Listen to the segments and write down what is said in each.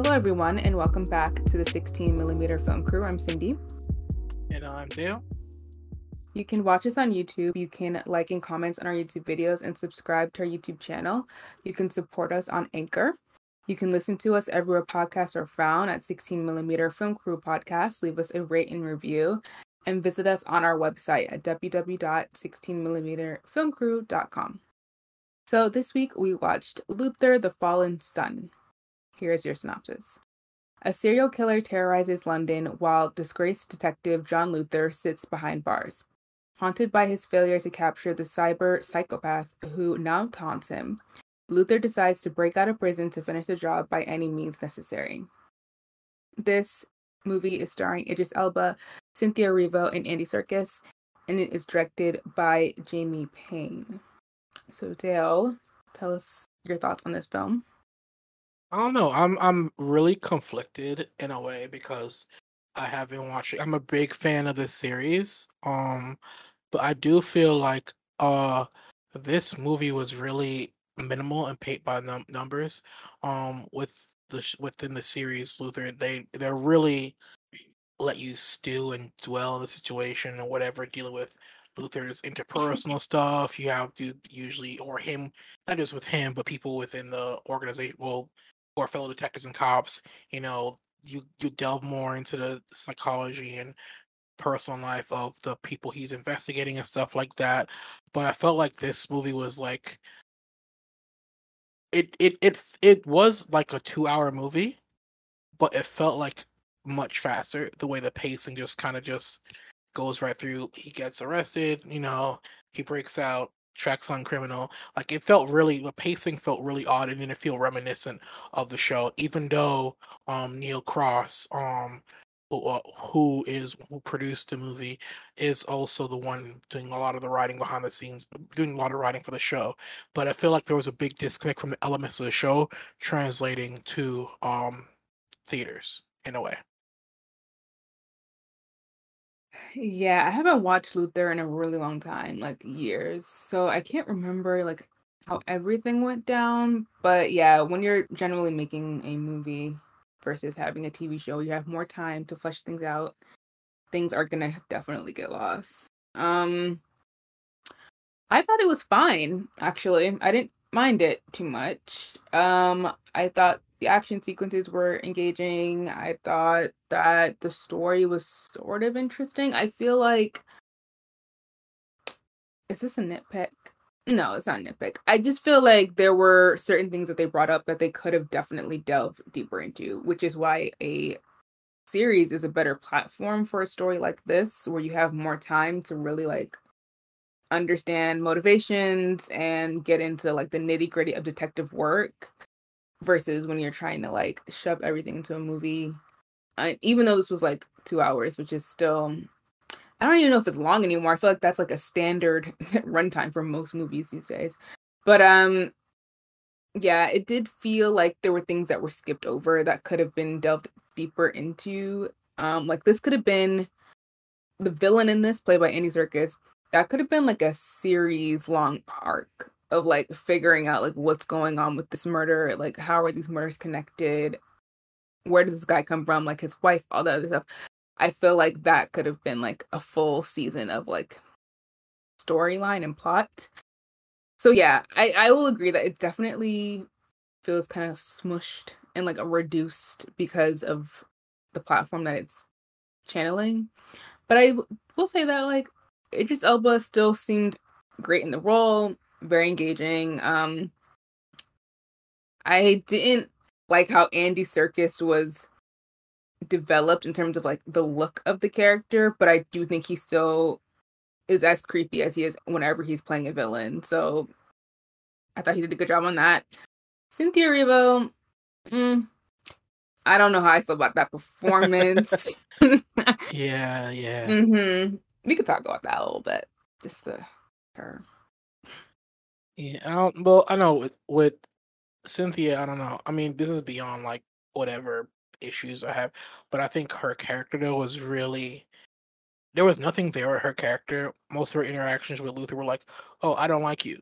Hello, everyone, and welcome back to the 16mm Film Crew. I'm Cindy. And I'm Dale. You can watch us on YouTube. You can like and comment on our YouTube videos and subscribe to our YouTube channel. You can support us on Anchor. You can listen to us everywhere podcasts are found at 16mm Film Crew Podcast. Leave us a rate and review and visit us on our website at www.16mmfilmcrew.com. So this week we watched Luther the Fallen Sun. Here's your synopsis. A serial killer terrorizes London while disgraced detective John Luther sits behind bars. Haunted by his failure to capture the cyber psychopath who now taunts him, Luther decides to break out of prison to finish the job by any means necessary. This movie is starring Idris Elba, Cynthia Erivo, and Andy Serkis, and it is directed by Jamie Payne. So, Dale, tell us your thoughts on this film. I don't know. I'm I'm really conflicted in a way because I have been watching. I'm a big fan of this series. Um, but I do feel like uh this movie was really minimal and paid by num- numbers. Um, with the within the series, Luther they they're really let you stew and dwell in the situation or whatever, dealing with Luther's interpersonal stuff. You have to usually, or him, not just with him, but people within the organization, well, fellow detectives and cops. You know, you you delve more into the psychology and personal life of the people he's investigating and stuff like that. But I felt like this movie was like it it it it was like a two hour movie, but it felt like much faster. The way the pacing just kind of just goes right through. He gets arrested, you know, he breaks out, tracks on criminal. Like it felt really the pacing felt really odd and didn't feel reminiscent of the show, even though um Neil Cross, um who, uh, who is who produced the movie is also the one doing a lot of the writing behind the scenes doing a lot of writing for the show but i feel like there was a big disconnect from the elements of the show translating to um theaters in a way Yeah, I haven't watched Luther in a really long time, like years. So I can't remember like how everything went down. But yeah, when you're generally making a movie versus having a TV show, you have more time to flesh things out. Things are gonna definitely get lost. Um I thought it was fine, actually. I didn't mind it too much. Um I thought the action sequences were engaging. I thought that the story was sort of interesting. I feel like is this a nitpick? No, it's not nitpick. I just feel like there were certain things that they brought up that they could have definitely delved deeper into, which is why a series is a better platform for a story like this, where you have more time to really like understand motivations and get into like the nitty gritty of detective work versus when you're trying to like shove everything into a movie. I, even though this was like two hours, which is still, I don't even know if it's long anymore. I feel like that's like a standard runtime for most movies these days. But um, yeah, it did feel like there were things that were skipped over that could have been delved deeper into. Um, like this could have been the villain in this, played by Andy Serkis. That could have been like a series long arc of like figuring out like what's going on with this murder, like how are these murders connected? Where does this guy come from? Like his wife, all that other stuff. I feel like that could have been like a full season of like storyline and plot. So yeah, I I will agree that it definitely feels kind of smushed and like reduced because of the platform that it's channeling. But I will say that like Idris Elba still seemed great in the role very engaging. Um, I didn't like how Andy Serkis was developed in terms of like the look of the character, but I do think he still is as creepy as he is whenever he's playing a villain. So I thought he did a good job on that. Cynthia Erivo, mm, I don't know how I feel about that performance. yeah, yeah. Mm-hmm. We could talk about that a little bit. Just the her. Yeah, I don't. Well, I know with, with Cynthia, I don't know. I mean, this is beyond like whatever issues I have, but I think her character though was really. There was nothing there with her character. Most of her interactions with Luther were like, "Oh, I don't like you,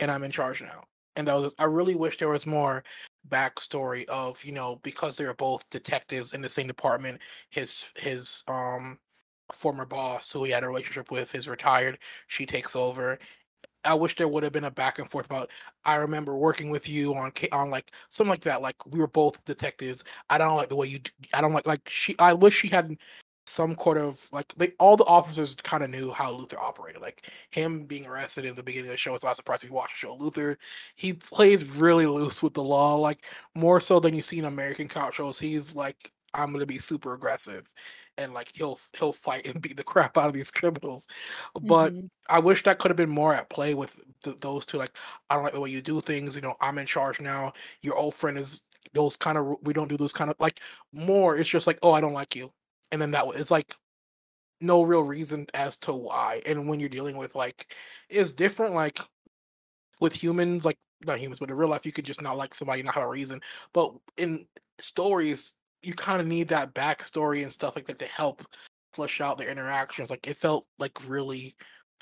and I'm in charge now." And that was. I really wish there was more backstory of you know because they're both detectives in the same department. His his um former boss who he had a relationship with is retired. She takes over. I wish there would have been a back and forth about. I remember working with you on on like something like that. Like we were both detectives. I don't like the way you. I don't like like she. I wish she had some sort of like they all the officers kind of knew how Luther operated. Like him being arrested in the beginning of the show is not surprising if you watch the show. Luther he plays really loose with the law, like more so than you see in American cop shows. He's like, I'm gonna be super aggressive and like he'll he'll fight and beat the crap out of these criminals. But mm-hmm. I wish that could have been more at play with th- those two. Like I don't like the way you do things. You know, I'm in charge now. Your old friend is those kind of we don't do those kind of like more. It's just like oh I don't like you and then that it's like no real reason as to why. And when you're dealing with like, it's different. Like with humans, like not humans, but in real life, you could just not like somebody, not have a reason. But in stories, you kind of need that backstory and stuff like that to help flesh out their interactions. Like it felt like really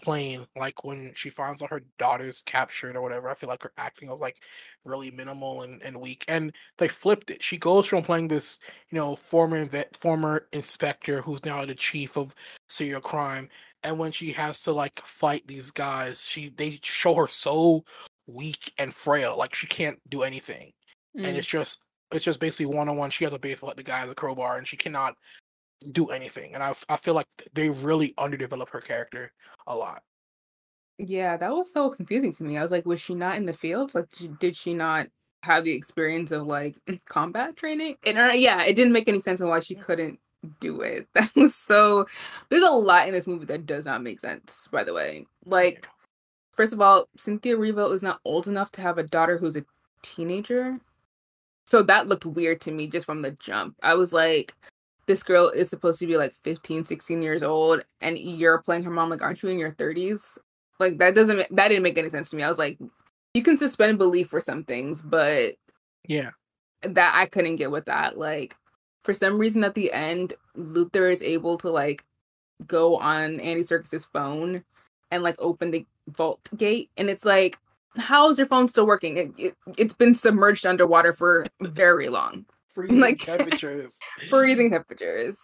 plain. Like when she finds out her daughter's captured or whatever, I feel like her acting was like really minimal and, and weak. And they flipped it. She goes from playing this, you know, former vet, former inspector who's now the chief of serial crime, and when she has to like fight these guys, she they show her so weak and frail, like she can't do anything. Mm. And it's just it's just basically one on one. She has a baseball at the guy a crowbar, and she cannot do anything. And I I feel like they really underdeveloped her character a lot. Yeah, that was so confusing to me. I was like, was she not in the field? Like, did she not have the experience of like combat training? And uh, yeah, it didn't make any sense on why she couldn't do it. That was so. There's a lot in this movie that does not make sense. By the way, like, first of all, Cynthia Erivo is not old enough to have a daughter who's a teenager. So that looked weird to me just from the jump. I was like, this girl is supposed to be like 15 16 years old and you're playing her mom like aren't you in your 30s like that doesn't that didn't make any sense to me. I was like you can suspend belief for some things but yeah. that i couldn't get with that. Like for some reason at the end luther is able to like go on andy Serkis's phone and like open the vault gate and it's like how is your phone still working it, it, it's been submerged underwater for very long freezing like, temperatures. freezing temperatures.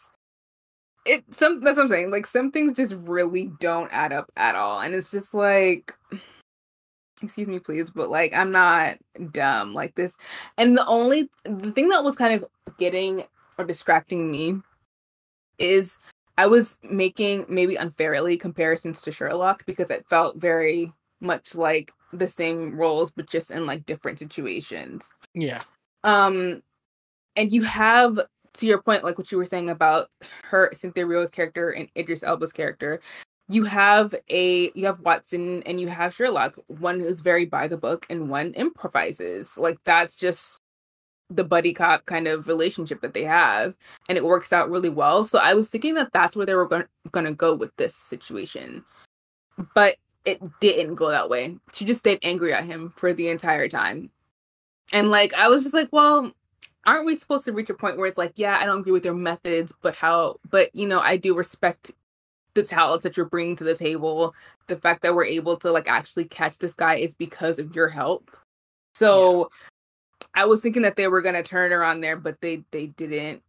It some that's what I'm saying. Like some things just really don't add up at all. And it's just like excuse me please, but like I'm not dumb like this. And the only the thing that was kind of getting or distracting me is I was making maybe unfairly comparisons to Sherlock because it felt very much like the same roles but just in like different situations. Yeah. Um and you have to your point, like what you were saying about her Cynthia Erivo's character and Idris Elba's character, you have a you have Watson and you have Sherlock. One is very by the book and one improvises. Like that's just the buddy cop kind of relationship that they have and it works out really well. So I was thinking that that's where they were going to go with this situation. But it didn't go that way. She just stayed angry at him for the entire time. And like I was just like, well, aren't we supposed to reach a point where it's like, yeah, I don't agree with your methods, but how, but you know, I do respect the talents that you're bringing to the table. The fact that we're able to like actually catch this guy is because of your help. So yeah. I was thinking that they were gonna turn around there, but they they didn't.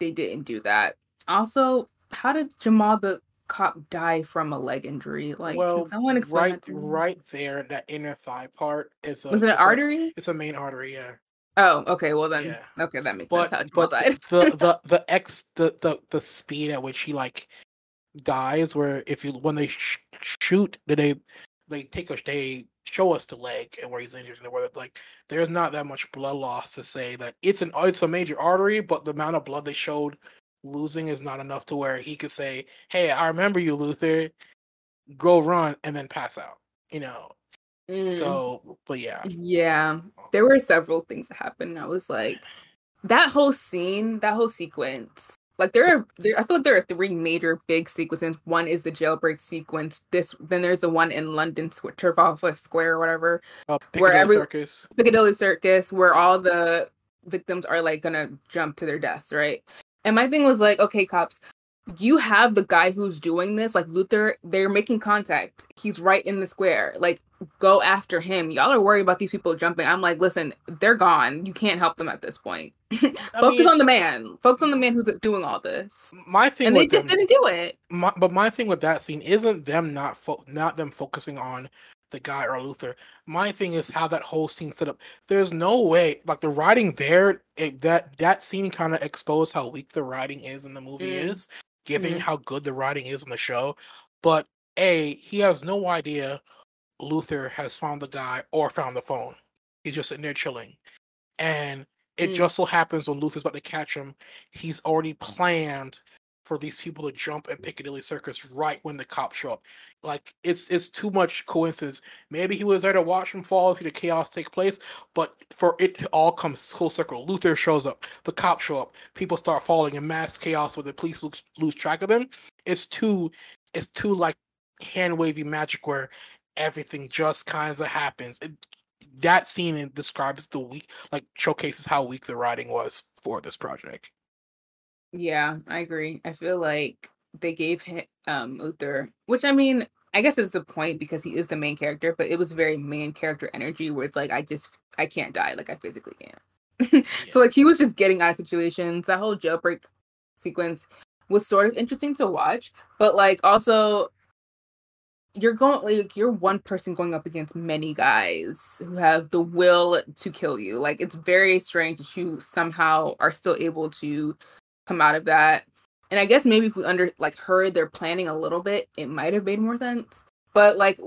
They didn't do that. Also, how did Jamal the cop die from a leg injury? Like, well, can someone explain right, right there, that inner thigh part is a, was it an artery? A, it's a main artery, yeah. Oh, okay. Well then, yeah. okay, that makes but, sense. How Joel died. the the the X the the the speed at which he like dies, where if you when they sh- shoot, they they take us they show us the leg and where he's injured and where like there's not that much blood loss to say that it's an it's a major artery, but the amount of blood they showed losing is not enough to where he could say, "Hey, I remember you, Luther. Go run and then pass out." You know, Mm. So, but yeah. Yeah. There were several things that happened. I was like, that whole scene, that whole sequence. Like there are, there, I feel like there are three major big sequences. One is the jailbreak sequence. This, then there's the one in London, Trafalgar Square or whatever, oh, where every Circus. Piccadilly Circus, where all the victims are like gonna jump to their deaths, right? And my thing was like, okay, cops, you have the guy who's doing this, like Luther, they're making contact. He's right in the square. Like, go after him. Y'all are worried about these people jumping. I'm like, listen, they're gone. You can't help them at this point. Focus mean, on the man. Focus on the man who's doing all this. My thing, and they just them, didn't do it. My, but my thing with that scene isn't them not fo- not them focusing on the guy or Luther. My thing is how that whole scene set up. There's no way, like the writing there, it, that that scene kind of exposed how weak the writing is in the movie mm. is, given mm. how good the writing is in the show. But a, he has no idea Luther has found the guy or found the phone. He's just sitting there chilling, and it mm. just so happens when Luther's about to catch him, he's already planned for these people to jump at Piccadilly Circus right when the cops show up. Like it's it's too much coincidence. Maybe he was there to watch him fall, see the chaos take place, but for it to all come full circle, Luther shows up, the cops show up, people start falling in mass chaos where the police lose, lose track of them. It's too it's too like hand wavy magic where everything just kind of happens. It, that scene describes the weak, like showcases how weak the writing was for this project. Yeah, I agree. I feel like they gave him um Uther, which I mean, I guess is the point because he is the main character, but it was very main character energy where it's like I just I can't die, like I physically can't. yeah. So like he was just getting out of situations. That whole jailbreak sequence was sort of interesting to watch, but like also you're going like you're one person going up against many guys who have the will to kill you. Like it's very strange that you somehow are still able to come out of that. And I guess maybe if we under like heard their planning a little bit, it might have made more sense. But like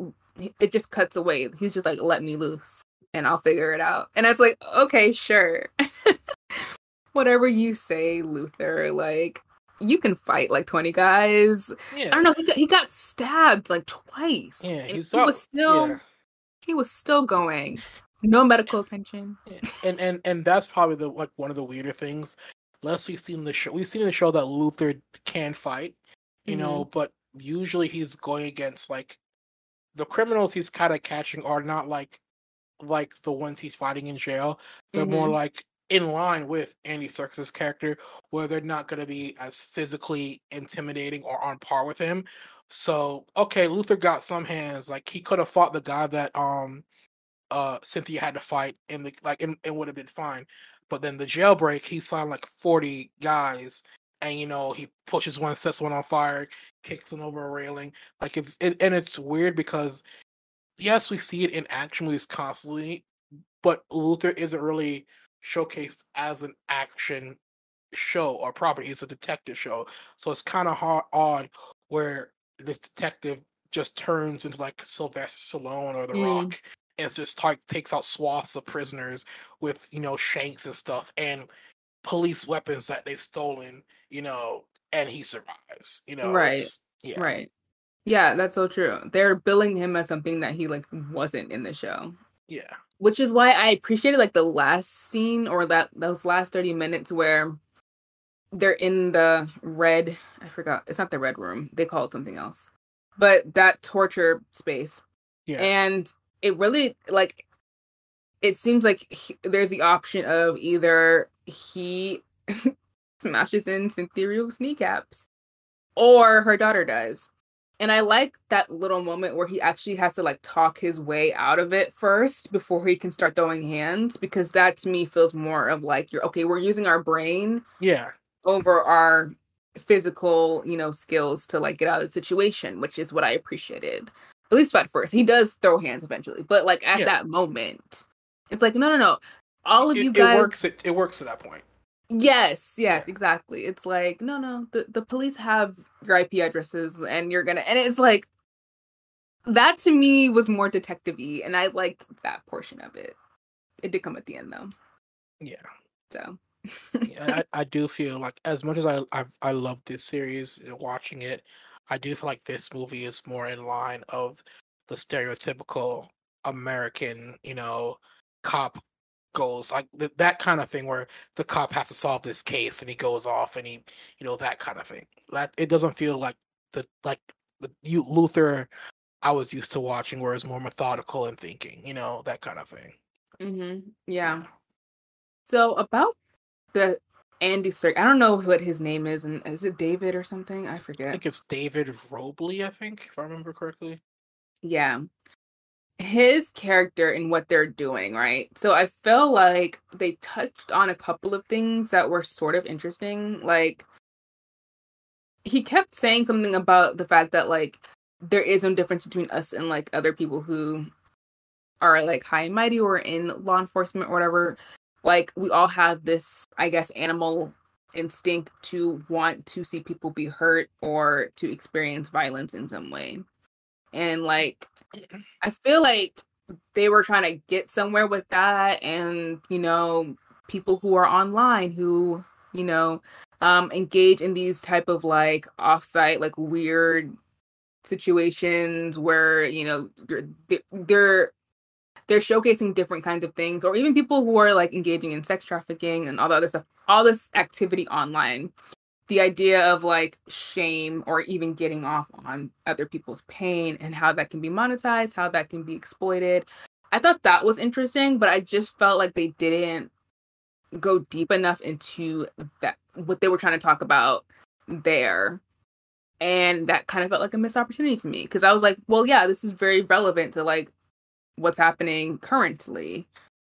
it just cuts away. He's just like, let me loose and I'll figure it out. And it's like, okay, sure. Whatever you say, Luther, like you can fight like 20 guys. Yeah. I don't know, he got, he got stabbed like twice. Yeah, he was still yeah. he was still going. No medical attention. And and and that's probably the like one of the weirder things Less we've seen the show, we've seen in the show that Luther can fight, you mm-hmm. know, but usually he's going against like the criminals he's kind of catching are not like like the ones he's fighting in jail. They're mm-hmm. more like in line with Andy Serkis's character, where they're not going to be as physically intimidating or on par with him. So okay, Luther got some hands. Like he could have fought the guy that um uh Cynthia had to fight, and the like, and, and would have been fine. But then the jailbreak, he's found like 40 guys, and you know, he pushes one, sets one on fire, kicks them over a railing. Like it's it, and it's weird because yes, we see it in action movies constantly, but Luther isn't really showcased as an action show or property. It's a detective show. So it's kind of hard odd where this detective just turns into like Sylvester Stallone or The mm. Rock and just takes out swaths of prisoners with you know shanks and stuff and police weapons that they've stolen you know and he survives you know right yeah. right. Yeah that's so true. They're billing him as something that he like wasn't in the show. Yeah. Which is why i appreciated like the last scene or that those last 30 minutes where they're in the red i forgot it's not the red room they call it something else but that torture space yeah. and it really like it seems like he, there's the option of either he smashes in Cynthia Erivo's kneecaps or her daughter does. And I like that little moment where he actually has to like talk his way out of it first before he can start throwing hands because that to me feels more of like you're okay, we're using our brain yeah over our physical, you know, skills to like get out of the situation, which is what I appreciated at least at first. He does throw hands eventually, but like at yeah. that moment, it's like no, no, no. All of it, you guys. It works. It, it works at that point. Yes, yes, yeah. exactly. It's like no, no. The the police have your IP addresses, and you're gonna. And it's like that to me was more detective-y, and I liked that portion of it. It did come at the end though. Yeah. So. yeah, I, I do feel like as much as I I, I love this series, watching it, I do feel like this movie is more in line of the stereotypical American, you know, cop goes like th- that kind of thing where the cop has to solve this case and he goes off and he, you know, that kind of thing. That it doesn't feel like the like the you Luther I was used to watching, where it's more methodical and thinking, you know, that kind of thing. Mm-hmm. Yeah. So about the Andy Serkis. I don't know what his name is, and is it David or something? I forget. I think it's David Robey, I think, if I remember correctly. Yeah. His character and what they're doing, right? So I feel like they touched on a couple of things that were sort of interesting. Like he kept saying something about the fact that like there is no difference between us and like other people who are like high and mighty or in law enforcement or whatever. Like we all have this, I guess, animal instinct to want to see people be hurt or to experience violence in some way. And like I feel like they were trying to get somewhere with that and you know people who are online who you know um engage in these type of like offsite like weird situations where you know they're they're showcasing different kinds of things or even people who are like engaging in sex trafficking and all the other stuff all this activity online the idea of like shame or even getting off on other people's pain and how that can be monetized, how that can be exploited. I thought that was interesting, but I just felt like they didn't go deep enough into that what they were trying to talk about there. And that kind of felt like a missed opportunity to me because I was like, well, yeah, this is very relevant to like what's happening currently.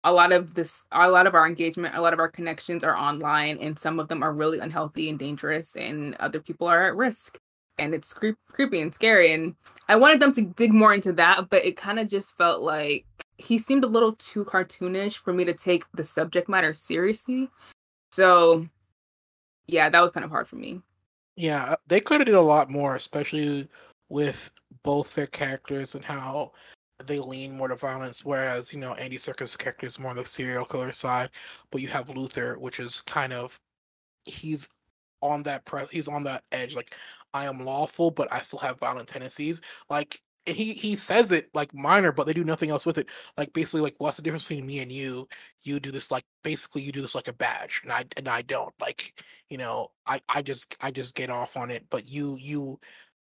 A lot of this a lot of our engagement a lot of our connections are online and some of them are really unhealthy and dangerous and other people are at risk. And it's creep- creepy and scary and i wanted them to dig more into that but it kind of just felt like he seemed a little too cartoonish for me to take the subject matter seriously. So yeah that was kind of hard for me. Yeah, uh, they could have did a lot more, especially with both their characters and how they lean more to violence. Whereas, you know, Andy Serkis' character is more on the serial killer side, but you have Luther, which is kind of he's on that pre- he's on that edge. Like, I am lawful, but I still have violent tendencies. Like, and he he says it like minor, but they do nothing else with it. Like, basically, like, what's the difference between me and you? You do this like basically you do this like a badge, and I and I don't. Like, you know, I I just I just get off on it, but you you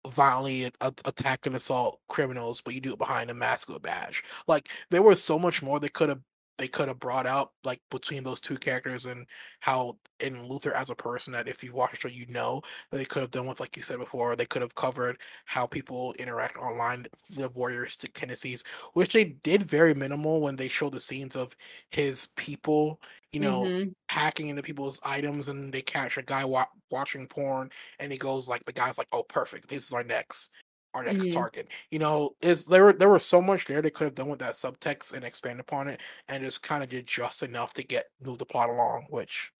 violently a- attack and assault criminals, but you do it behind a mask of a badge. Like there was so much more they could have they could have brought out like between those two characters and how in Luther as a person that if you watch the show you know that they could have done with like you said before they could have covered how people interact online the voyeuristic tendencies which they did very minimal when they showed the scenes of his people you know Mhm. hacking into people's items and they catch a guy wa- watching porn and he goes like the guy's like oh perfect this is our next our next Mhm. target you know is there were there was so much there they could have done with that subtext and expand upon it and just kind of did just enough to get move the plot along which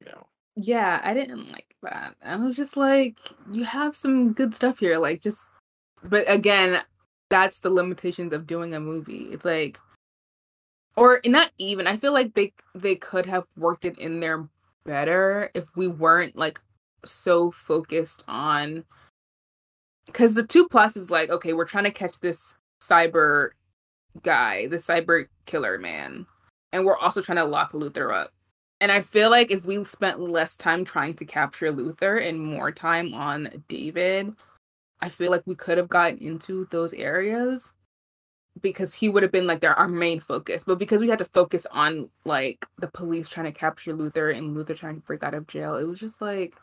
you know yeah i didn't like that i was just like you have some good stuff here like just but again that's the limitations of doing a movie it's like or not even i feel like they they could have worked it in there better if we weren't like so focused on because the two plus is like okay we're trying to catch this cyber guy the cyber killer man and we're also trying to lock luther up. And i feel like if we spent less time trying to capture luther and more time on david i feel like we could have gotten into those areas because he would have been like their our main focus. But because we had to focus on like the police trying to capture luther and luther trying to break out of jail it was just like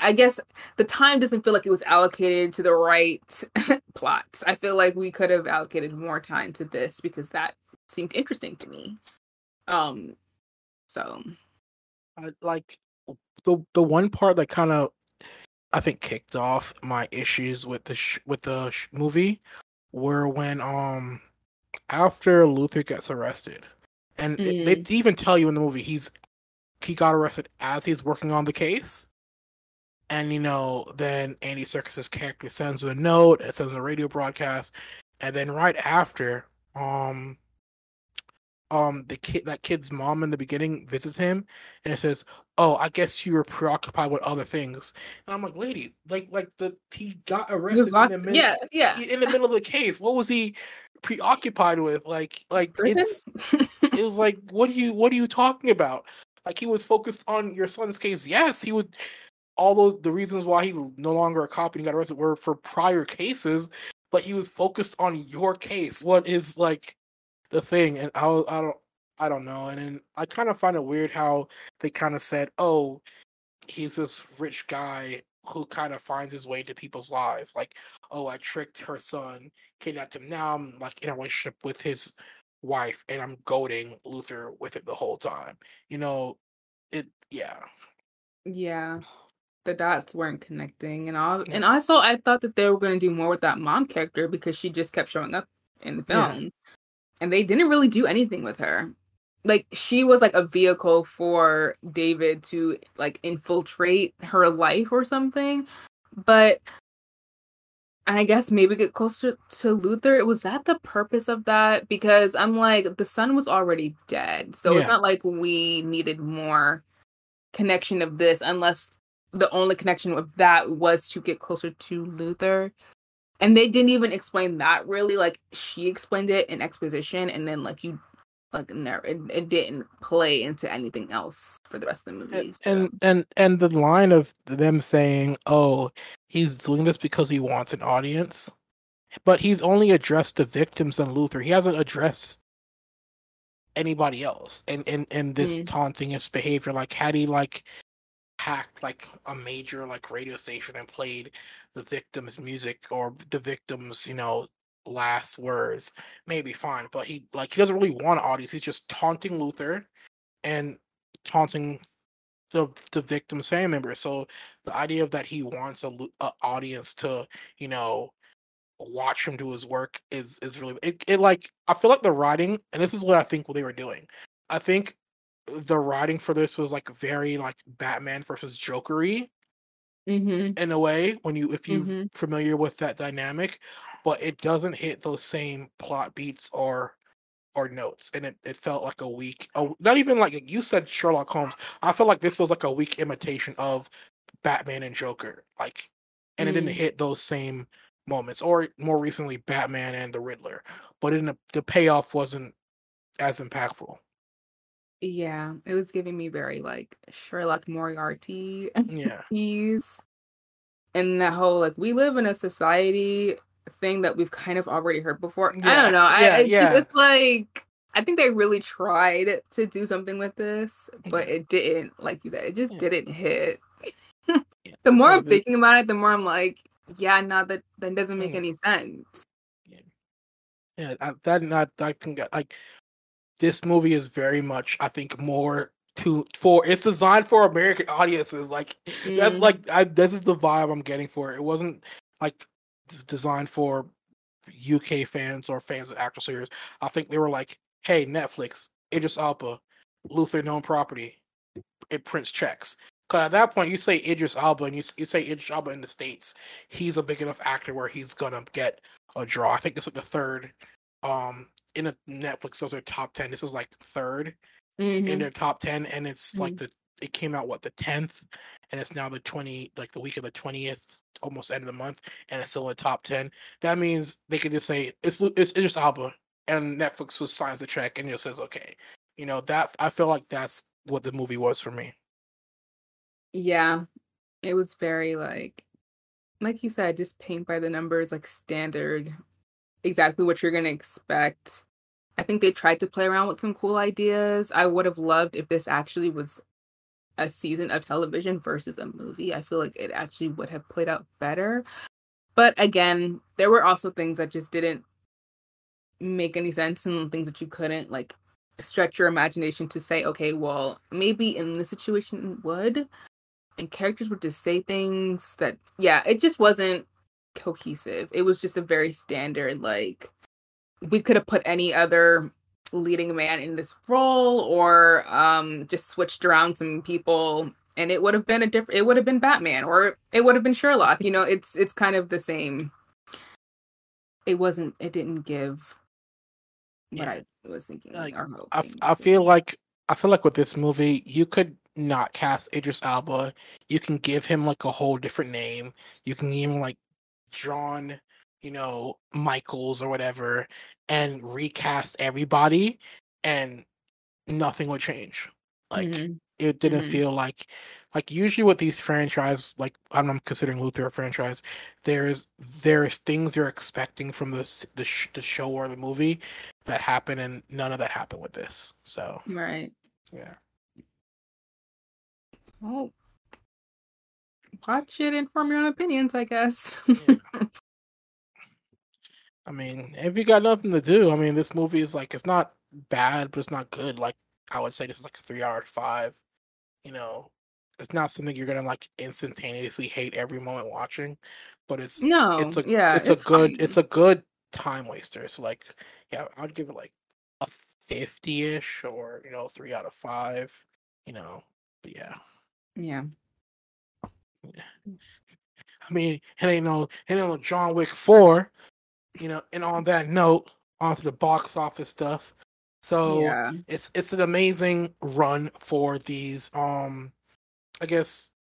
i guess the time doesn't feel like it was allocated to the right plots. I feel like we could have allocated more time to this because that seemed interesting to me. Um so. I, like the the one part that kind of I think kicked off my issues with the sh- with the sh- movie were when um after Luther gets arrested, and it, they even tell you in the movie he's he got arrested as he's working on the case, and you know then Andy Serkis's character sends a note, it sends a radio broadcast, and then right after um um the kid that kid's mom in the beginning visits him and says oh i guess you were preoccupied with other things. And i'm like lady like like the he got he arrested in the middle yeah yeah. in the middle of the case. What was he preoccupied with? Like like Prison? it's it was like what are you what are you talking about? Like he was focused on your son's case. Yes he was all those the reasons why he no longer a cop and he got arrested were for prior cases but he was focused on your case what is like the thing and i, I don't I don't know. And then I kind of find it weird how they kind of said, "Oh, he's this rich guy who kind of finds his way into people's lives. Like, oh, I tricked her son, kidnapped him. Now I'm like in a relationship with his wife, and I'm goading Luther with it the whole time. You know, it. Yeah, Yeah. The dots weren't connecting and all yeah, and also I thought that they were gonna do more with that mom character because she just kept showing up in the yeah, film. And they didn't really do anything with her. Like she was like a vehicle for David to like infiltrate her life or something. But and I guess maybe get closer to Luther. Was that the purpose of that? Because I'm like, the son was already dead. So it's not like we needed more connection of this unless the only connection with that was to get closer to Luther. And they didn't even explain that really. Like she explained it in exposition and then like you like no it, it didn't play into anything else for the rest of the movie. So And and and the line of them saying, "Oh, he's doing this because he wants an audience," but he's only addressed the victims and Luther. He hasn't addressed anybody else. And and and this mm, tauntingist behavior, like had he like hacked like a major like radio station and played the victim's music or the victim's you know last words maybe fine but he like he doesn't really want an audience he's just taunting luther and taunting the the victim's family members so the idea of that he wants a, a audience to you know watch him do his work is is really it, it like i feel like the writing and this is what i think what they were doing i think the writing for this was like very like batman versus jokery mhm, in a way when you if you mhm, familiar with that dynamic but it doesn't hit those same plot beats or or notes and it, it felt like a weak oh not even like you said sherlock holmes i felt like this was like a weak imitation of batman and joker like and it didn't mm. hit those same moments or more recently batman and the riddler but in the, the payoff wasn't as impactful Yeah, it was giving me very like Sherlock Moriarty yeah keys and that whole like we live in a society thing that we've kind of already heard before. I yeah don't know. I yeah it just it's like I think they really tried to do something with this, but it didn't. Like you said, it just yeah, didn't hit. yeah. The more no I'm the, thinking about it, the more I'm like, yeah, no, that that doesn't make yeah, any sense. yeah. yeah I, that not i think like this movie is very much i think more to for it's designed for american audiences like that's Mm, like I, this is the vibe i'm getting for it. It wasn't like designed for uk fans or fans of actual series. I think they were like hey netflix idris elba luther known property it prints checks because at that point you say idris elba and you, you say idris elba in the states he's a big enough actor where he's gonna get a draw. I think is like the third um in a netflix those are top 10 this is like third in mhm, their top 10 and it's like mhm. the it came out what the 10th and it's now the 20 like the week of the 20th almost end of the month and it's still a top 10 that means they could just say it's it's Idris Elba and Netflix just signs the check and just says okay. You know that I feel like that's what the movie was for me. Yeah, it was very like like you said, just paint by the numbers, like standard, exactly what you're gonna expect. I think they tried to play around with some cool ideas. I would have loved if this actually was a season of television versus a movie. I feel like it actually would have played out better. But again, there were also things that just didn't make any sense and things that you couldn't like stretch your imagination to say, okay, well, maybe in this situation it would. And characters would just say things that, yeah, it just wasn't cohesive. It was just a very standard, like, we could have put any other leading man in this role or um just switched around some people and it would have been a different it would have been batman or it would have been sherlock you know it's it's kind of the same it wasn't it didn't give what yeah i was thinking like or hoping I to. feel like I feel like with this movie you could not cast Idris Elba you can give him like a whole different name you can even like John you know Michaels or whatever and recast everybody and nothing would change like Mhm. It didn't Mhm. feel like like usually with these franchise, like I'm, I'm considering Luther a franchise. There's there's things you're expecting from the the, sh- the show or the movie that happen, and none of that happened with this. So Right. yeah, Well, watch it and form your own opinions, I guess. Yeah. I mean, if you got nothing to do, I mean, this movie is like it's not bad, but it's not good. Like I would say, this is like a three-hour five. You know, it's not something you're gonna like instantaneously hate every moment watching, but it's no, it's a yeah, it's a good fine. it's a good time waster. It's like yeah, I'd give it like a fifty ish or you know three out of five. You know, but yeah, Yeah. I mean, it ain't no it ain't no John Wick four. You know, and on that note, onto the box office stuff. So Yeah. it's it's an amazing run for these um I guess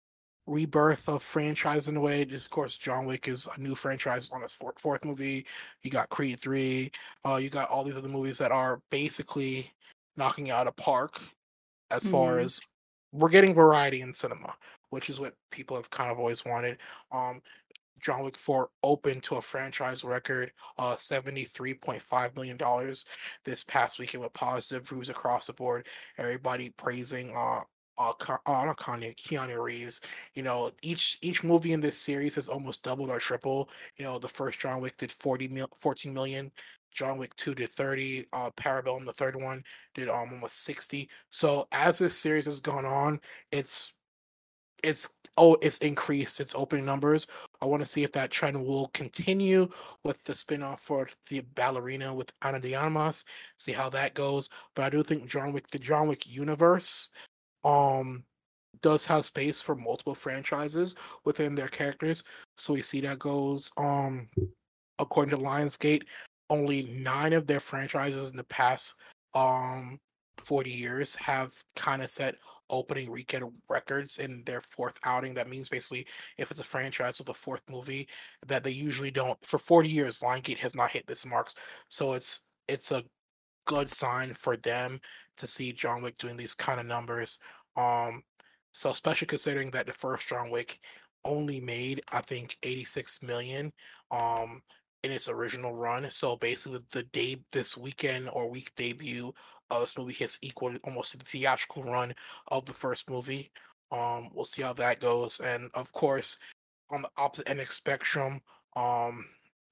rebirth of franchise in a way. Just of course, John Wick is a new franchise on his fourth, fourth movie. You got Creed three. Uh, you got all these other movies that are basically knocking out a park as far Mhm. as we're getting variety in cinema, which is what people have kind of always wanted. Um, John Wick 4 opened to a franchise record, uh, $73.5 million this past weekend with positive reviews across the board. Everybody praising uh uh, Ka- uh Kanye, Keanu Reeves. You know, each each movie in this series has almost doubled or triple. You know, the first John Wick did 40 mil, 14 million. John Wick 2 did 30. Uh Parabellum, the third one, did um, almost 60. So as this series has gone on, it's it's oh it's increased its opening numbers. I want to see if that trend will continue with the spin-off for the ballerina with Ana de Armas, see how that goes. But I do think John Wick, the John Wick universe, um, does have space for multiple franchises within their characters. So we see that goes. Um, according to Lionsgate, only nine of their franchises in the past um 40 years have kind of set opening weekend records in their fourth outing. That means basically if it's a franchise with a fourth movie that they usually don't for 40 years, Lionsgate has not hit this marks. So it's it's a good sign for them to see John Wick doing these kind of numbers. Um so especially considering that the first John Wick only made I think 86 million um in its original run. So basically the day this weekend or week debut of this movie hits equal almost to the theatrical run of the first movie. Um we'll see how that goes. And of course on the opposite end of the spectrum, um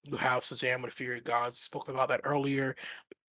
you have Shazam with Fury Gods. Spoke about that earlier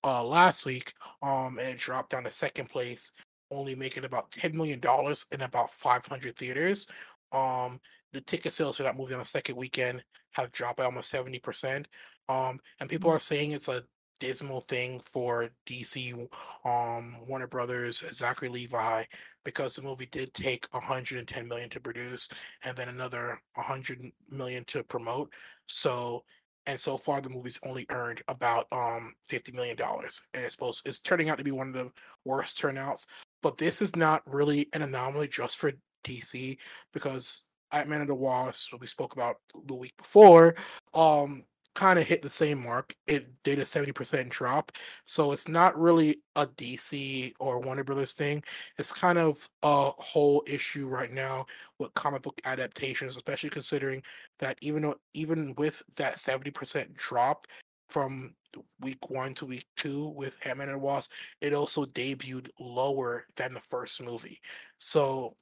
uh last week um and it dropped down to second place only making about 10 million dollars in about 500 theaters um the ticket sales for that movie on the second weekend have dropped by almost 70% um and people are saying it's a dismal thing for dc um warner brothers zachary levi because the movie did take 110 million to produce and then another 100 million to promote. So and so far the movie's only earned about um 50 million dollars and it's supposed it's turning out to be one of the worst turnouts. But this is not really an anomaly just for dc because ant-man and the wasp we spoke about the week before um kind of hit the same mark it did a 70% drop so it's not really a dc or warner brothers thing it's kind of a whole issue right now with comic book adaptations especially considering that even though even with that 70% drop from week one to week two with Ant-Man and the Wasp, it also debuted lower than the first movie. So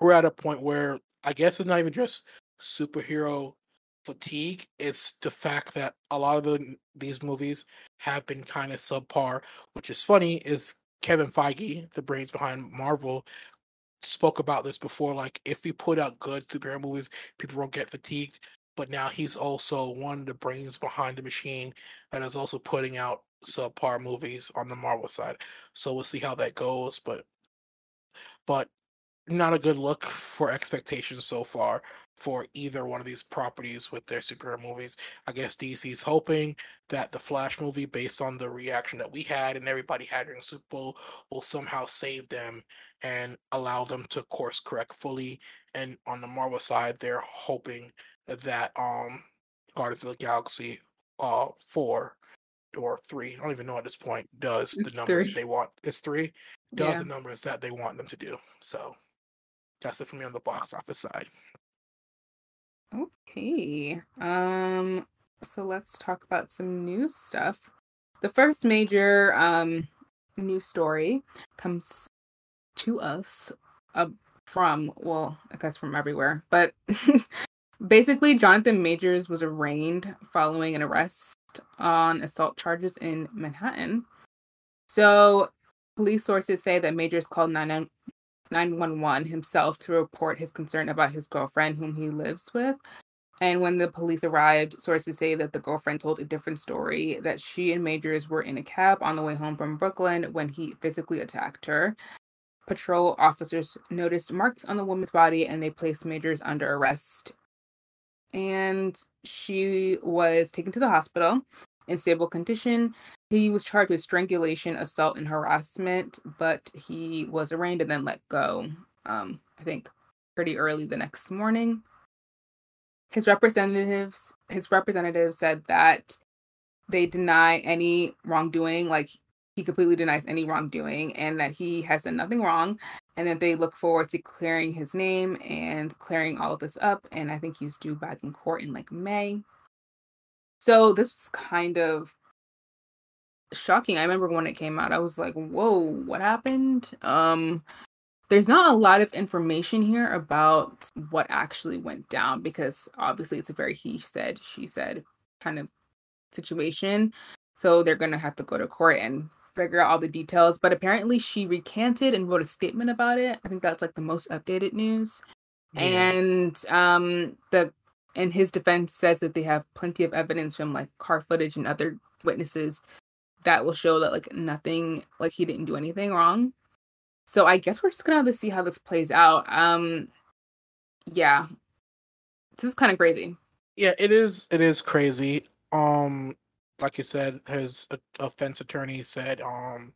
we're at a point where I guess it's not even just superhero fatigue, it's the fact that a lot of the, these movies have been kind of subpar, which is funny is Kevin Feige, the brains behind Marvel, spoke about this before. Like, if we put out good superhero movies, people won't get fatigued. But now he's also one of the brains behind the machine that is also putting out subpar movies on the Marvel side. So we'll see how that goes. But but not a good look for expectations so far for either one of these properties with their superhero movies. I guess DC's hoping that the Flash movie, based on the reaction that we had and everybody had during Super Bowl, will somehow save them and allow them to course correct fully. And on the Marvel side, they're hoping that um Guardians of the Galaxy uh 4 or three. I don't even know at this point. Does It's the numbers three. they want? It's three. Does Yeah. the numbers that they want them to do? So that's it for me on the box office side. Okay. Um so let's talk about some new stuff. The first major um news story comes to us uh, from well, I guess from everywhere, but basically Jonathan Majors was arraigned following an arrest on assault charges in Manhattan. So police sources say that Majors called 99 911 himself to report his concern about his girlfriend, whom he lives with. And when the police arrived, sources say that the girlfriend told a different story that she and Majors were in a cab on the way home from Brooklyn when he physically attacked her. Patrol officers noticed marks on the woman's body and they placed Majors under arrest. And she was taken to the hospital in stable condition. He was charged with strangulation, assault, and harassment, but he was arraigned and then let go. Um, I think pretty early the next morning. His representatives, his representative said that they deny any wrongdoing, like he completely denies any wrongdoing, and that he has done nothing wrong, and that they look forward to clearing his name and clearing all of this up. And I think he's due back in court in like May. So this was kind of shocking. I remember when it came out, I was like, "Whoa, what happened?" Um there's not a lot of information here about what actually went down because obviously it's a very he said, she said kind of situation. So they're going to have to go to court and figure out all the details, but apparently she recanted and wrote a statement about it. I think that's like the most updated news. Yeah. And um the in his defense says that they have plenty of evidence from like car footage and other witnesses that will show that like nothing like he didn't do anything wrong. So I guess we're just gonna have to see how this plays out. Um yeah. This is kind of crazy. Yeah, it is. It is crazy. Um, like you said, his offense attorney said um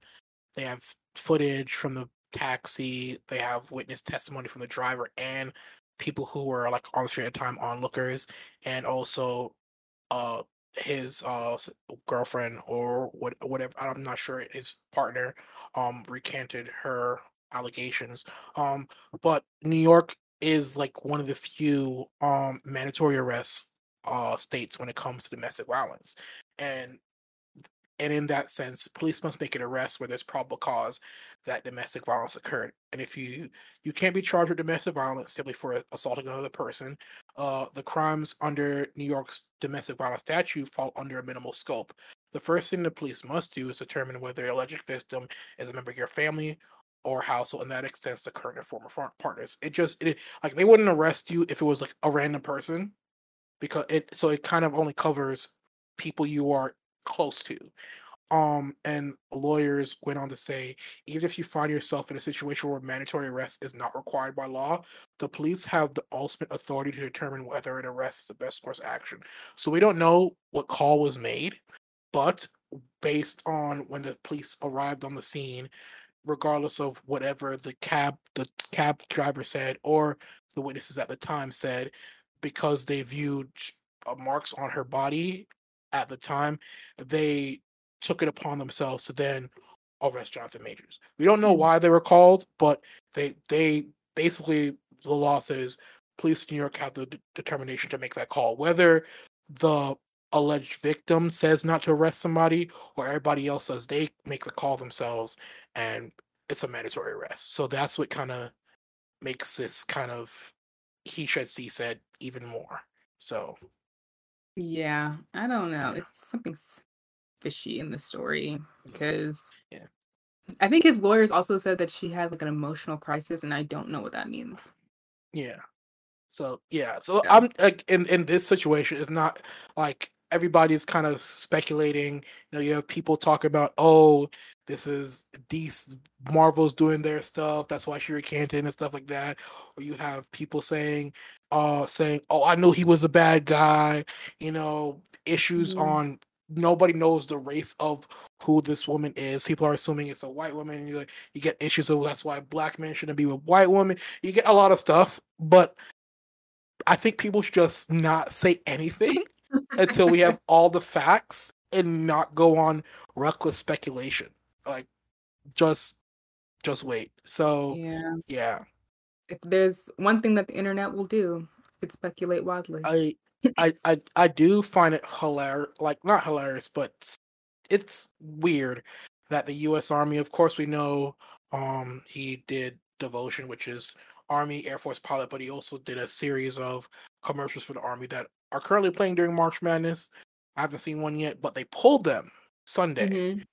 they have footage from the taxi. They have witness testimony from the driver and people who were like on the street at the time, onlookers, and also uh his uh girlfriend or what whatever I'm not sure his partner um recanted her allegations. Um, but New York is like one of the few um mandatory arrests uh states when it comes to domestic violence and and in that sense police must make an arrest where there's probable cause that domestic violence occurred and if you you can't be charged with domestic violence simply for assaulting another person uh the crimes under new york's domestic violence statute fall under a minimal scope the first thing the police must do is determine whether the alleged victim is a member of your family or household, and that extends to current and former partners. It just it like they wouldn't arrest you if it was like a random person, because it so it kind of only covers people you are close to. Um, and lawyers went on to say, even if you find yourself in a situation where mandatory arrest is not required by law, the police have the ultimate authority to determine whether an arrest is the best course of action. So we don't know what call was made, but based on when the police arrived on the scene, regardless of whatever the cab the cab driver said or the witnesses at the time said, because they viewed uh, marks on her body at the time, they took it upon themselves to then arrest Jonathan Majors. We don't know Mhm. why they were called, but they they basically the law says police in New York have the d- determination to make that call. Whether the alleged victim says not to arrest somebody or everybody else says they make the call themselves and it's a mandatory arrest. So that's what kind of makes this kind of he said she said even more. So Yeah, I don't know. It's something s- fishy in the story mm. because Yeah. I think his lawyers also said that she had like an emotional crisis, and I don't know what that means. Yeah. So yeah. So Yeah. I'm like in in this situation, it's not like everybody's kind of speculating. You know, you have people talk about, oh, this is these Marvel's doing their stuff. That's why she recanted and stuff like that. Or you have people saying, uh, saying, oh, I knew he was a bad guy. You know, issues Mhm. on nobody knows the race of who this woman is. People are assuming it's a white woman. You you get issues of that's why black men shouldn't be with white women. You get a lot of stuff, but I think people should just not say anything until we have all the facts and not go on reckless speculation. Like just just wait. So Yeah. yeah. If there's one thing that the internet will do, it's speculate wildly. I I I I do find it hilarious like not hilarious, but it's weird that the US Army, of course we know um he did Devotion, which is Army Air Force pilot, but he also did a series of commercials for the Army that are currently playing during March Madness. I haven't seen one yet, but they pulled them Sunday. Mhm.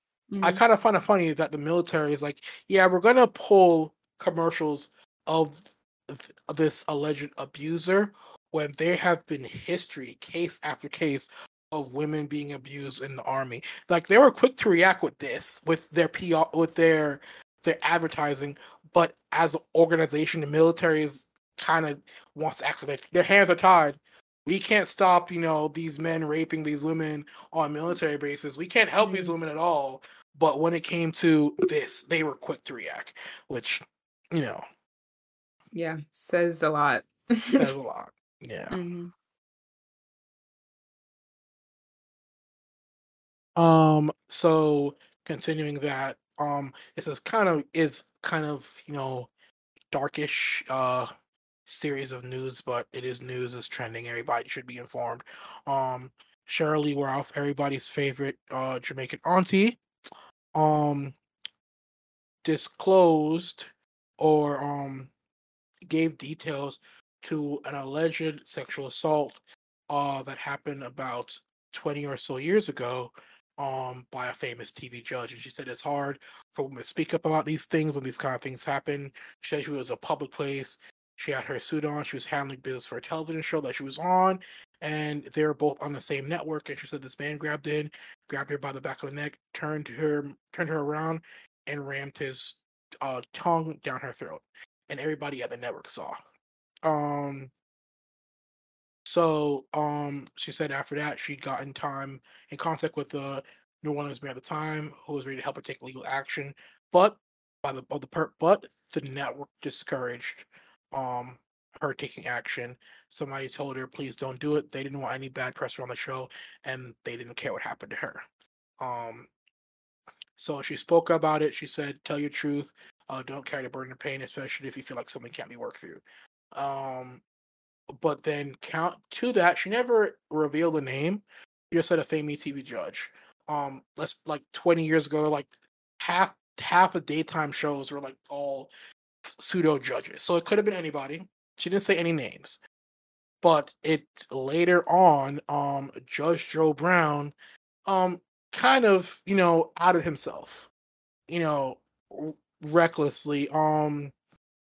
I Mhm. kind of find it funny that the military is like, yeah, we're gonna pull commercials of th- this alleged abuser when there have been history, case after case of women being abused in the army. Like they were quick to react with this, with their PR, with their their advertising, but as an organization, the military is kind of wants to act like their hands are tied. We can't stop, you know, these men raping these women on military bases. We can't help these Mhm. women at all. But when it came to this, they were quick to react, which, you know, Yeah, says a lot. says a lot. Yeah. Mhm. Um, so continuing that, um, this is kind of is kind of, you know, darkish uh series of news, but it is news, it's trending, everybody should be informed. Um Sheryl Lee Ralph, everybody's favorite uh Jamaican auntie, um disclosed or um gave details to an alleged sexual assault uh that happened about 20 or so years ago um by a famous TV judge and she said it's hard for women to speak up about these things when these kind of things happen. She said she was a public place. She had her suit on. She was handling business for a television show that she was on, and they were both on the same network. And she said this man grabbed in, grabbed her by the back of the neck, turned her, turned her around, and rammed his uh, tongue down her throat. And everybody at the network saw. Um. So, um, she said after that she got in time in contact with the New Orleans mayor at the time, who was ready to help her take legal action, but by the of the per, but the network discouraged um her taking action. Somebody told her, "Please don't do it." They didn't want any bad press on the show, and they didn't care what happened to her. Um, so she spoke about it. She said, "Tell your truth. Uh, don't carry the burden of pain, especially if you feel like something can't be worked through." Um, but then count to that, she never revealed a name. She just said a famous TV judge. Um, let's like 20 years ago, like half half of daytime shows were like all pseudo judges. So it could have been anybody. She didn't say any names. But it later on, um, Judge Joe Brown, um, kind of, you know, outed himself, you know, recklessly. Um,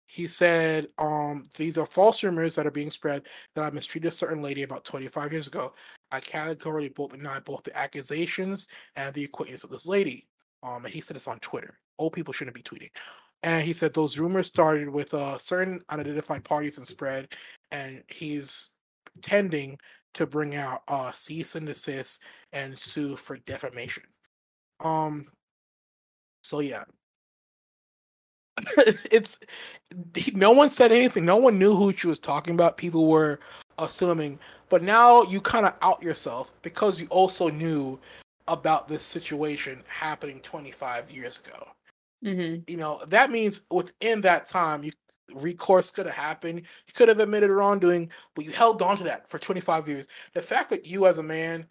he said, um, these are false rumors that are being spread that I mistreated a certain lady about 25 years ago. I categorically both deny both the accusations and the acquaintance of this lady. Um, and he said this on Twitter. Old people shouldn't be tweeting. And he said those rumors started with uh, certain unidentified parties and spread, and he's pretending to bring out uh, cease and desist and sue for defamation. Um. So yeah, it's he- no one said anything. No one knew who she was talking about. People were assuming, but now you kind of out yourself because you also knew about this situation happening 25 years ago. Mhm. You know that means within that time, you recourse could have happened. You could have admitted wrongdoing, but you held on to that for 25 years. The fact that you, as a man,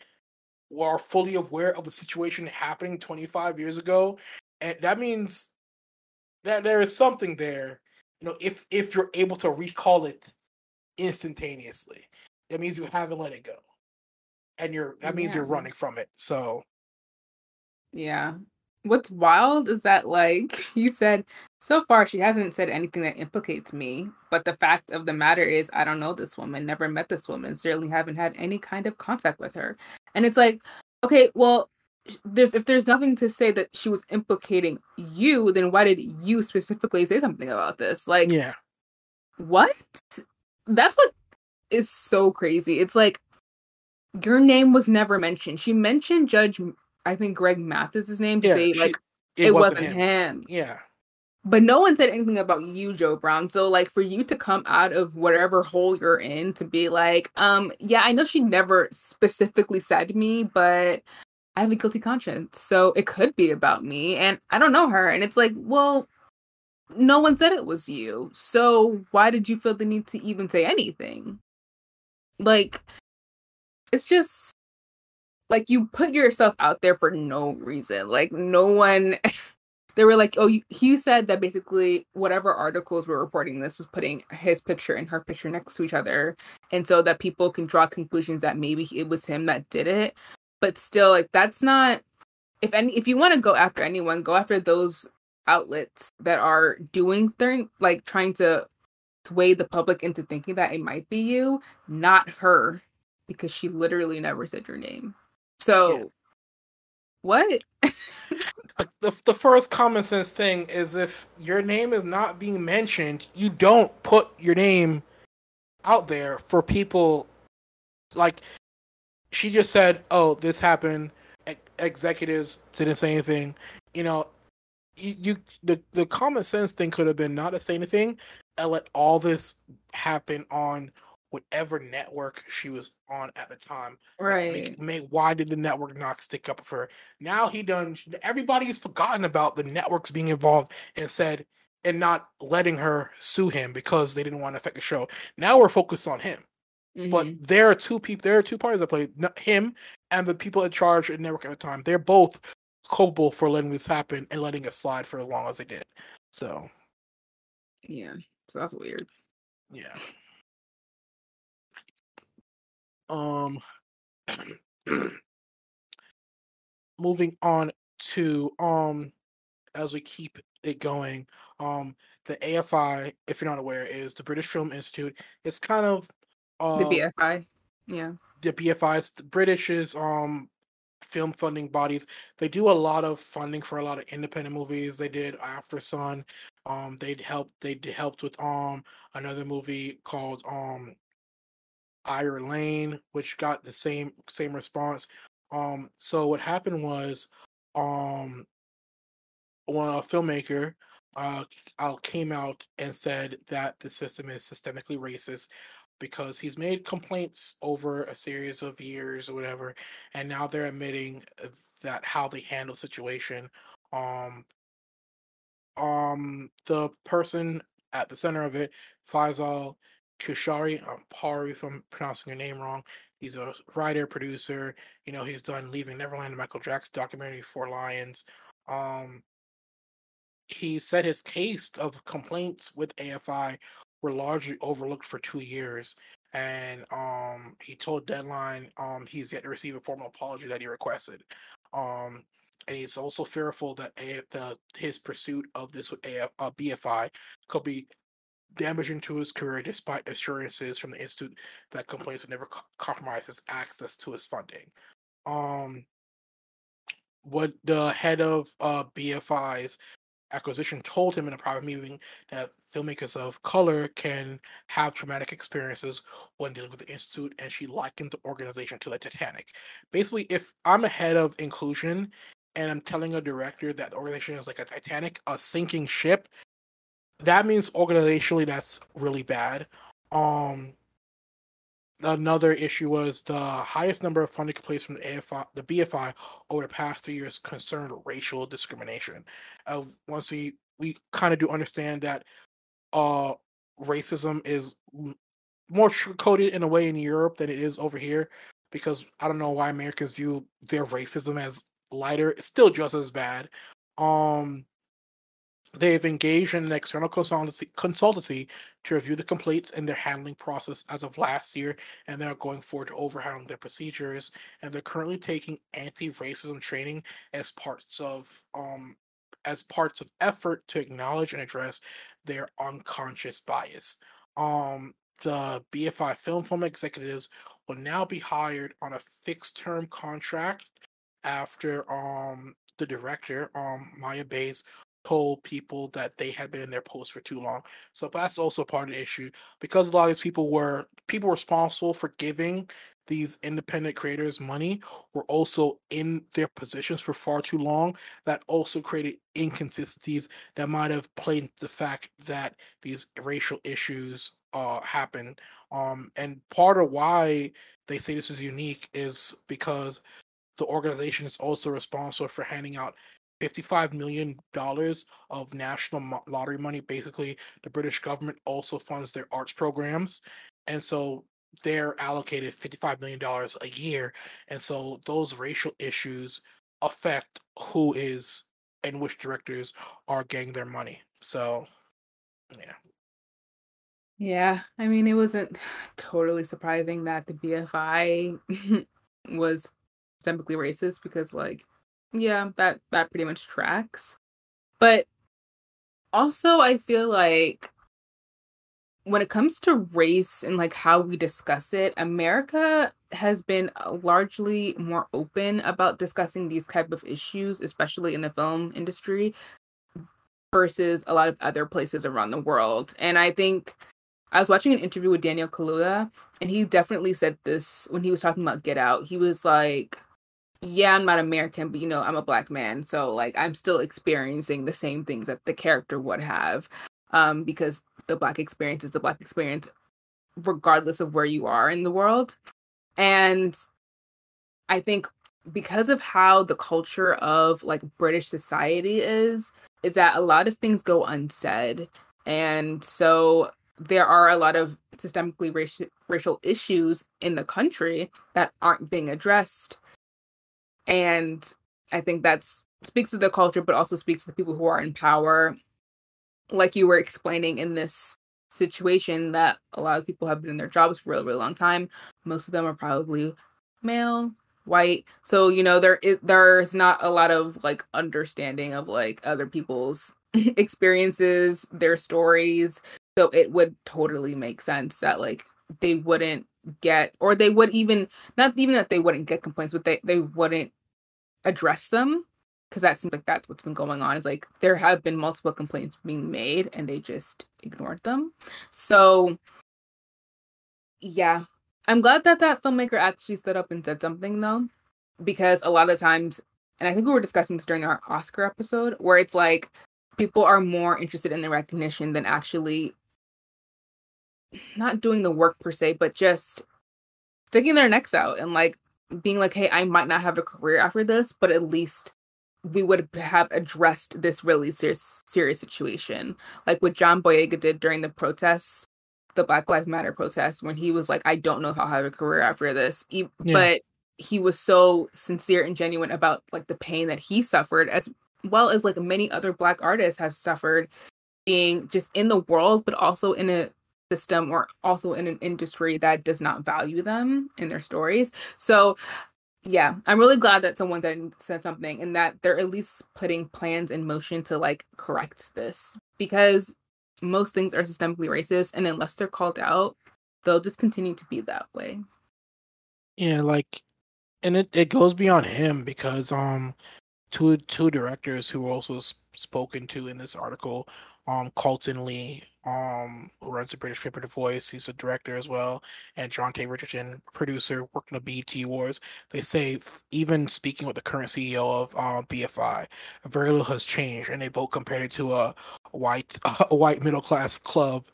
were fully aware of the situation happening 25 years ago, and that means that there is something there. You know, if if you're able to recall it instantaneously, that means you haven't let it go, and you're that means you're running from it. So Yeah. What's wild is that, like you said, so far she hasn't said anything that implicates me. But the fact of the matter is, I don't know this woman, never met this woman, certainly haven't had any kind of contact with her. And it's like, okay, well, if, if there's nothing to say that she was implicating you, then why did you specifically say something about this? Like, yeah, what? That's what is so crazy. It's like your name was never mentioned. She mentioned Judge, I think Greg Mathis's name to yeah, say she- like it, wasn't, him. Yeah, But no one said anything about you, Joe Brown. So like for you to come out of whatever hole you're in to be like, um, yeah, I know she never specifically said me, but I have a guilty conscience. So it could be about me and I don't know her. And it's like, well, no one said it was you. So why did you feel the need to even say anything? Like, it's just like you put yourself out there for no reason. Like, no one. they were like, oh, he said that basically whatever articles were reporting this is putting his picture and her picture next to each other. And so that people can draw conclusions that maybe it was him that did it. But still, like, that's not. If any, if you want to go after anyone, go after those outlets that are doing things like trying to sway the public into thinking that it might be you, not her, because she literally never said your name. So, yeah. what? the, the first common sense thing is if your name is not being mentioned, you don't put your name out there for people. Like, she just said, oh, this happened. executives didn't say anything. You know, you, you the the common sense thing could have been not to say anything and let all this happen on whatever network she was on at the time. Right. Make, make, why did the network not stick up for her? Now he done. Everybody's forgotten about the networks being involved and said and not letting her sue him because they didn't want to affect the show. Now we're focused on him. Mm-hmm. But there are two people. There are two parties that play him and the people in charge at network at the time. They're both culpable for letting this happen and letting it slide for as long as they did. So, yeah, so that's weird. Yeah. Um, moving on to um, as we keep it going, um, the AFI, if you're not aware, is the British Film Institute. It's kind of uh, the BFI. Yeah. The BFIs, is the British's um film funding bodies. They do a lot of funding for a lot of independent movies. They did Aftersun. Um, they helped. They helped with um another movie called um Rye Lane, which got the same same response. Um, so what happened was um when a filmmaker uh came out and said that the system is systemically racist because he's made complaints over a series of years or whatever, and now they're admitting uh, that how they handle situation. Um, um, the person at the center of it, Faisal Kushari, I'm sorry if I'm pronouncing your name wrong. He's a writer, producer. You know, he's done Leaving Neverland, Michael Jackson documentary, Four Lions. Um, he said his case of complaints with AFI were largely overlooked for two years. And um, he told Deadline um, he's yet to receive a formal apology that he requested. Um, and he's also fearful that a, the, his pursuit of this with a, uh, BFI could be damaging to his career despite assurances from the institute that complaints would never co- compromise his access to his funding. Um, what the head of uh, BFI's acquisition told him in a private meeting that filmmakers of color can have traumatic experiences when dealing with the institute and she likened the organization to the titanic. Basically if i'm a head of inclusion and i'm telling a director that the organization is like a titanic a sinking ship that means organizationally that's really bad. Um another issue was the highest number of funding complaints from the AFI, the BFI over the past two years concerned racial discrimination. Uh, once we we kind of do understand that uh, racism is more coded in a way in Europe than it is over here, because I don't know why Americans view their racism as lighter. It's still just as bad. Um, They've engaged in an external consultancy, consultancy to review the complaints and their handling process as of last year, and they're going forward to overhaul their procedures. And they're currently taking anti-racism training as parts of um as parts of effort to acknowledge and address their unconscious bias. Um, the BFI film film executives will now be hired on a fixed term contract after um the director um Maya Bays told people that they had been in their post for too long. So that's also part of the issue because a lot of these people were people responsible for giving these independent creators money were also in their positions for far too long. That also created inconsistencies that might have played the fact that these racial issues uh happen. Um and part of why they say this is unique is because the organization is also responsible for handing out $55 million of national lottery money. Basically, the British government also funds their arts programs. And so they're allocated $55 million a year. And so those racial issues affect who is and which directors are getting their money. So, yeah. Yeah, I mean, it wasn't totally surprising that the BFI was systemically racist because, like, yeah, that that pretty much tracks. But also, I feel like when it comes to race and like how we discuss it, America has been uh, largely more open about discussing these type of issues, especially in the film industry, versus a lot of other places around the world. And I think I was watching an interview with Daniel Kaluuya, and he definitely said this when he was talking about Get Out. He was like, "Yeah, I'm not American, but you know, I'm a black man, so like I'm still experiencing the same things that the character would have, um, because the black experience is the black experience, regardless of where you are in the world." And I think because of how the culture of like British society is, is that a lot of things go unsaid. And so there are a lot of systemically racial racial issues in the country that aren't being addressed and i think that's speaks to the culture but also speaks to the people who are in power. Like you were explaining in this situation that a lot of people have been in their jobs for a really, really long time. Most of them are probably male white. So you know there is, there's not a lot of like understanding of like other people's experiences their stories. So it would totally make sense that like they wouldn't get or they would even not even that they wouldn't get complaints, but they, they wouldn't address them. Cause that seems like that's what's been going on. Is like there have been multiple complaints being made and they just ignored them. So yeah. I'm glad that that filmmaker actually stood up and said something though, because a lot of times, and I think we were discussing this during our Oscar episode, where it's like people are more interested in the recognition than actually not doing the work per se, but just sticking their necks out and like being like, hey, I might not have a career after this, but at least we would have addressed this really serious serious situation. Like what John Boyega did during the protest, the Black Lives Matter protest, when he was like, I don't know if I'll have a career after this. He, yeah. But he was so sincere and genuine about like the pain that he suffered as well as like many other black artists have suffered being just in the world but also in a system or also in an industry that does not value them in their stories. So yeah, I'm really glad that someone then said something and that they're at least putting plans in motion to like correct this because most things are systemically racist and unless they're called out, they'll just continue to be that way. Yeah, like and it, it goes beyond him because um two two directors who were also spoken to in this article um Carlton Lee um, who runs the British paper The Voice. He's a director as well, and Jonte Richardson, producer, working on BET Awards. They say even speaking with the current CEO of uh, BFI, very little has changed, and they both compared it to a white a white middle class club,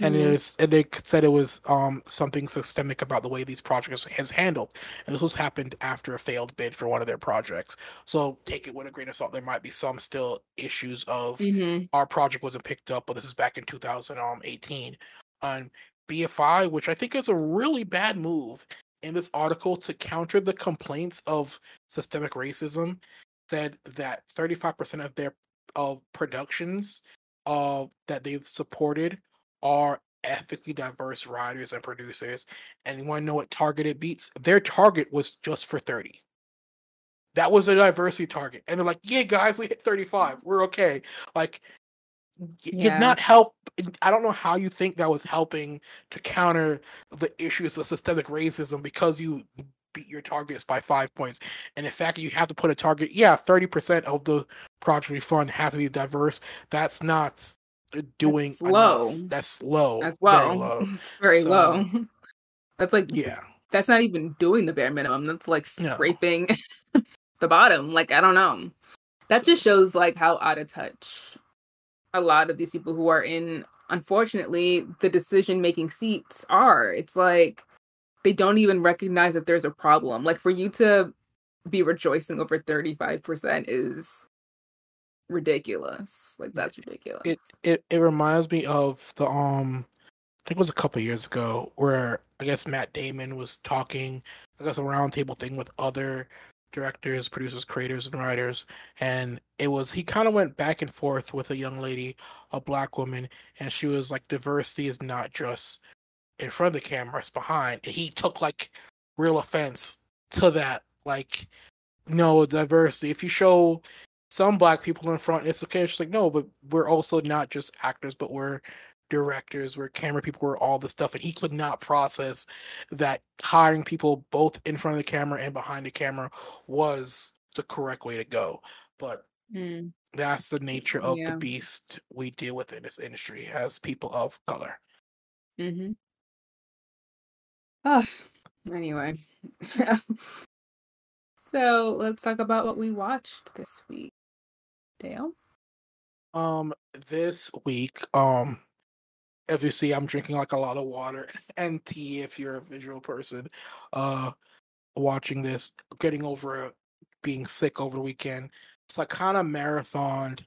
and mm-hmm. is and they said it was um, something systemic about the way these projects has handled, and this was happened after a failed bid for one of their projects. So take it with a grain of salt. There might be some still issues of mm-hmm. our project wasn't picked up, but this is back in 2000. 2018 on BFI, which I think is a really bad move in this article to counter the complaints of systemic racism. Said that 35% of their of productions uh, that they've supported are ethically diverse writers and producers. And you want to know what target it beats? Their target was just for 30. That was a diversity target. And they're like, yeah, guys, we hit 35. We're okay. Like, yeah. did not help. I don't know how you think that was helping to counter the issues of systemic racism because you beat your targets by five points. And in fact, you have to put a target. Yeah, thirty percent of the project fund has to be diverse. That's not doing That's low. Enough. That's low as well. Very low. It's very so, low. That's like yeah. That's not even doing the bare minimum. That's like scraping no. the bottom. Like I don't know. That just shows like how out of touch a lot of these people who are in unfortunately the decision making seats are it's like they don't even recognize that there's a problem like for you to be rejoicing over 35% is ridiculous. Like that's ridiculous. It it it reminds me of the um I think it was a couple years ago where I guess Matt Damon was talking, I guess a roundtable thing with other directors, producers, creators, and writers, and it was he kind of went back and forth with a young lady, a black woman, and she was like, diversity is not just in front of the camera, it's behind. And he took like real offense to that. Like, no diversity. If you show some black people in front, it's okay. It's like, no, but we're also not just actors, but we're directors, we're camera people, we're all the stuff. And he could not process that hiring people both in front of the camera and behind the camera was the correct way to go. But Mm, that's the nature of yeah. the beast we deal with in this industry as people of color. Mm-hmm. Oh, anyway. so let's talk about what we watched this week. Dale? Um, this week, um, if you see, I'm drinking like a lot of water and tea. If you're a visual person, uh, watching this, getting over being sick over the weekend, so I kind of marathoned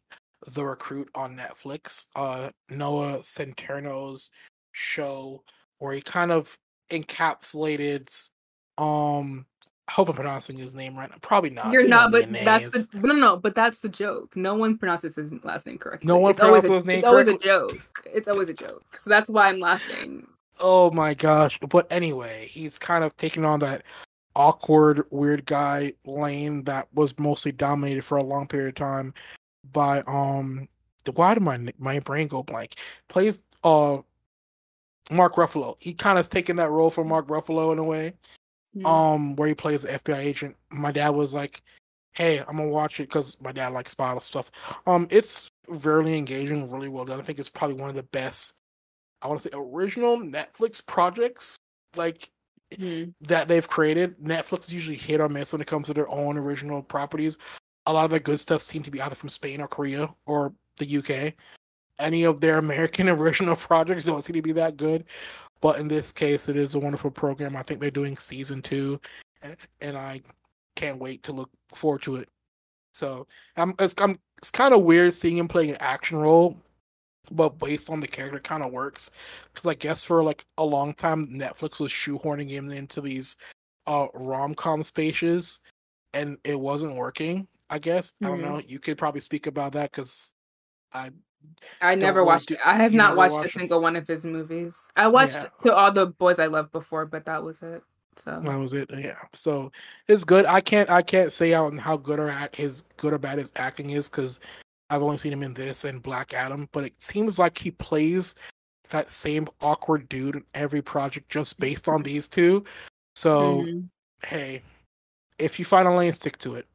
The Recruit on Netflix. Uh, Noah Centerno's show where he kind of encapsulated. Um, I hope I'm pronouncing his name right. Probably not. You're not, but that's names. the no, no, but that's the joke. No one pronounces his last name correctly. No one it's always a, pronounces his name It's always a joke. It's always a joke. So that's why I'm laughing. Oh my gosh. But anyway, he's kind of taking on that awkward, weird guy lane that was mostly dominated for a long period of time by um why did my my brain go blank? Plays uh Mark Ruffalo. He kind of taken that role from Mark Ruffalo in a way. Mm. Um where he plays the FBI agent. My dad was like, Hey, I'm gonna watch it because my dad likes spy stuff. Um it's really engaging, really well done. I think it's probably one of the best I want to say original Netflix projects like Mhm. that they've created. Netflix is usually hit or miss when it comes to their own original properties. A lot of the good stuff seem to be either from Spain or Korea or the UK. Any of their American original projects don't seem to be that good. But in this case, it is a wonderful program. I think they're doing season two, and I can't wait to look forward to it. So I'm it's, I'm, it's kind of weird seeing him playing an action role, but based on the character, kind of works. Because I guess for like a long time, Netflix was shoehorning him into these uh rom com spaces, and it wasn't working. I guess I don't Mhm. know. You could probably speak about that because I I never watched do-. I have not watched a single one of his movies. I watched Yeah. to all the boys I loved before, but that was it. So that was it. Yeah, so it's good. I can't I can't say how how good or act his good or bad his acting is because I've only seen him in this and Black Adam, but it seems like he plays that same awkward dude in every project just based on these two. So Mhm. hey, if you find a lane, stick to it.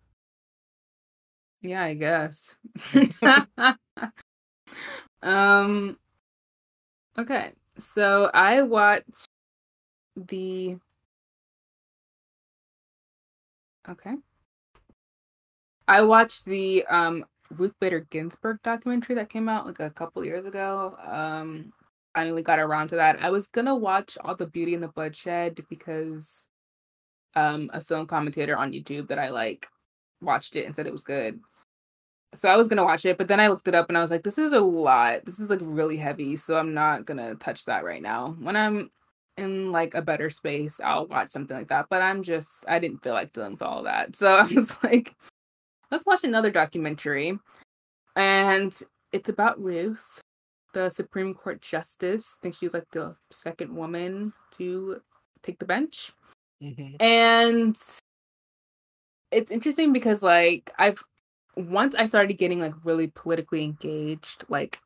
yeah, I guess. um okay. So I watched the Okay. I watched the um Ruth Bader Ginsburg documentary that came out like a couple years ago. Um finally got around to that. I was gonna watch All the Beauty and the Bloodshed because um a film commentator on YouTube that I like watched it and said it was good. So I was gonna watch it, but then I looked it up and I was like, this is a lot. This is like really heavy, so I'm not gonna touch that right now. When I'm in like a better space, I'll watch something like that. But I'm just I didn't feel like dealing with all that. So I was like, let's watch another documentary. And it's about Ruth, the Supreme Court Justice. I think she was like the second woman to take the bench. Mhm. And it's interesting because like I've once I started getting like really politically engaged, like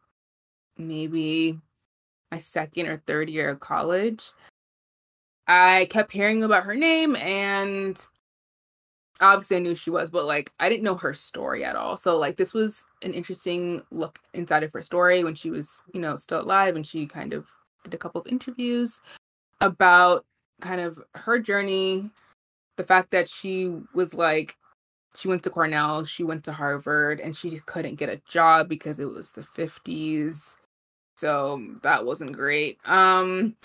maybe my second or third year of college, I kept hearing about her name and obviously I knew she was, but like I didn't know her story at all. So like this was an interesting look inside of her story when she was, you know, still alive and she kind of did a couple of interviews about kind of her journey, the fact that she was like she went to Cornell, she went to Harvard, and she just couldn't get a job because it was the 50s. So that wasn't great. Um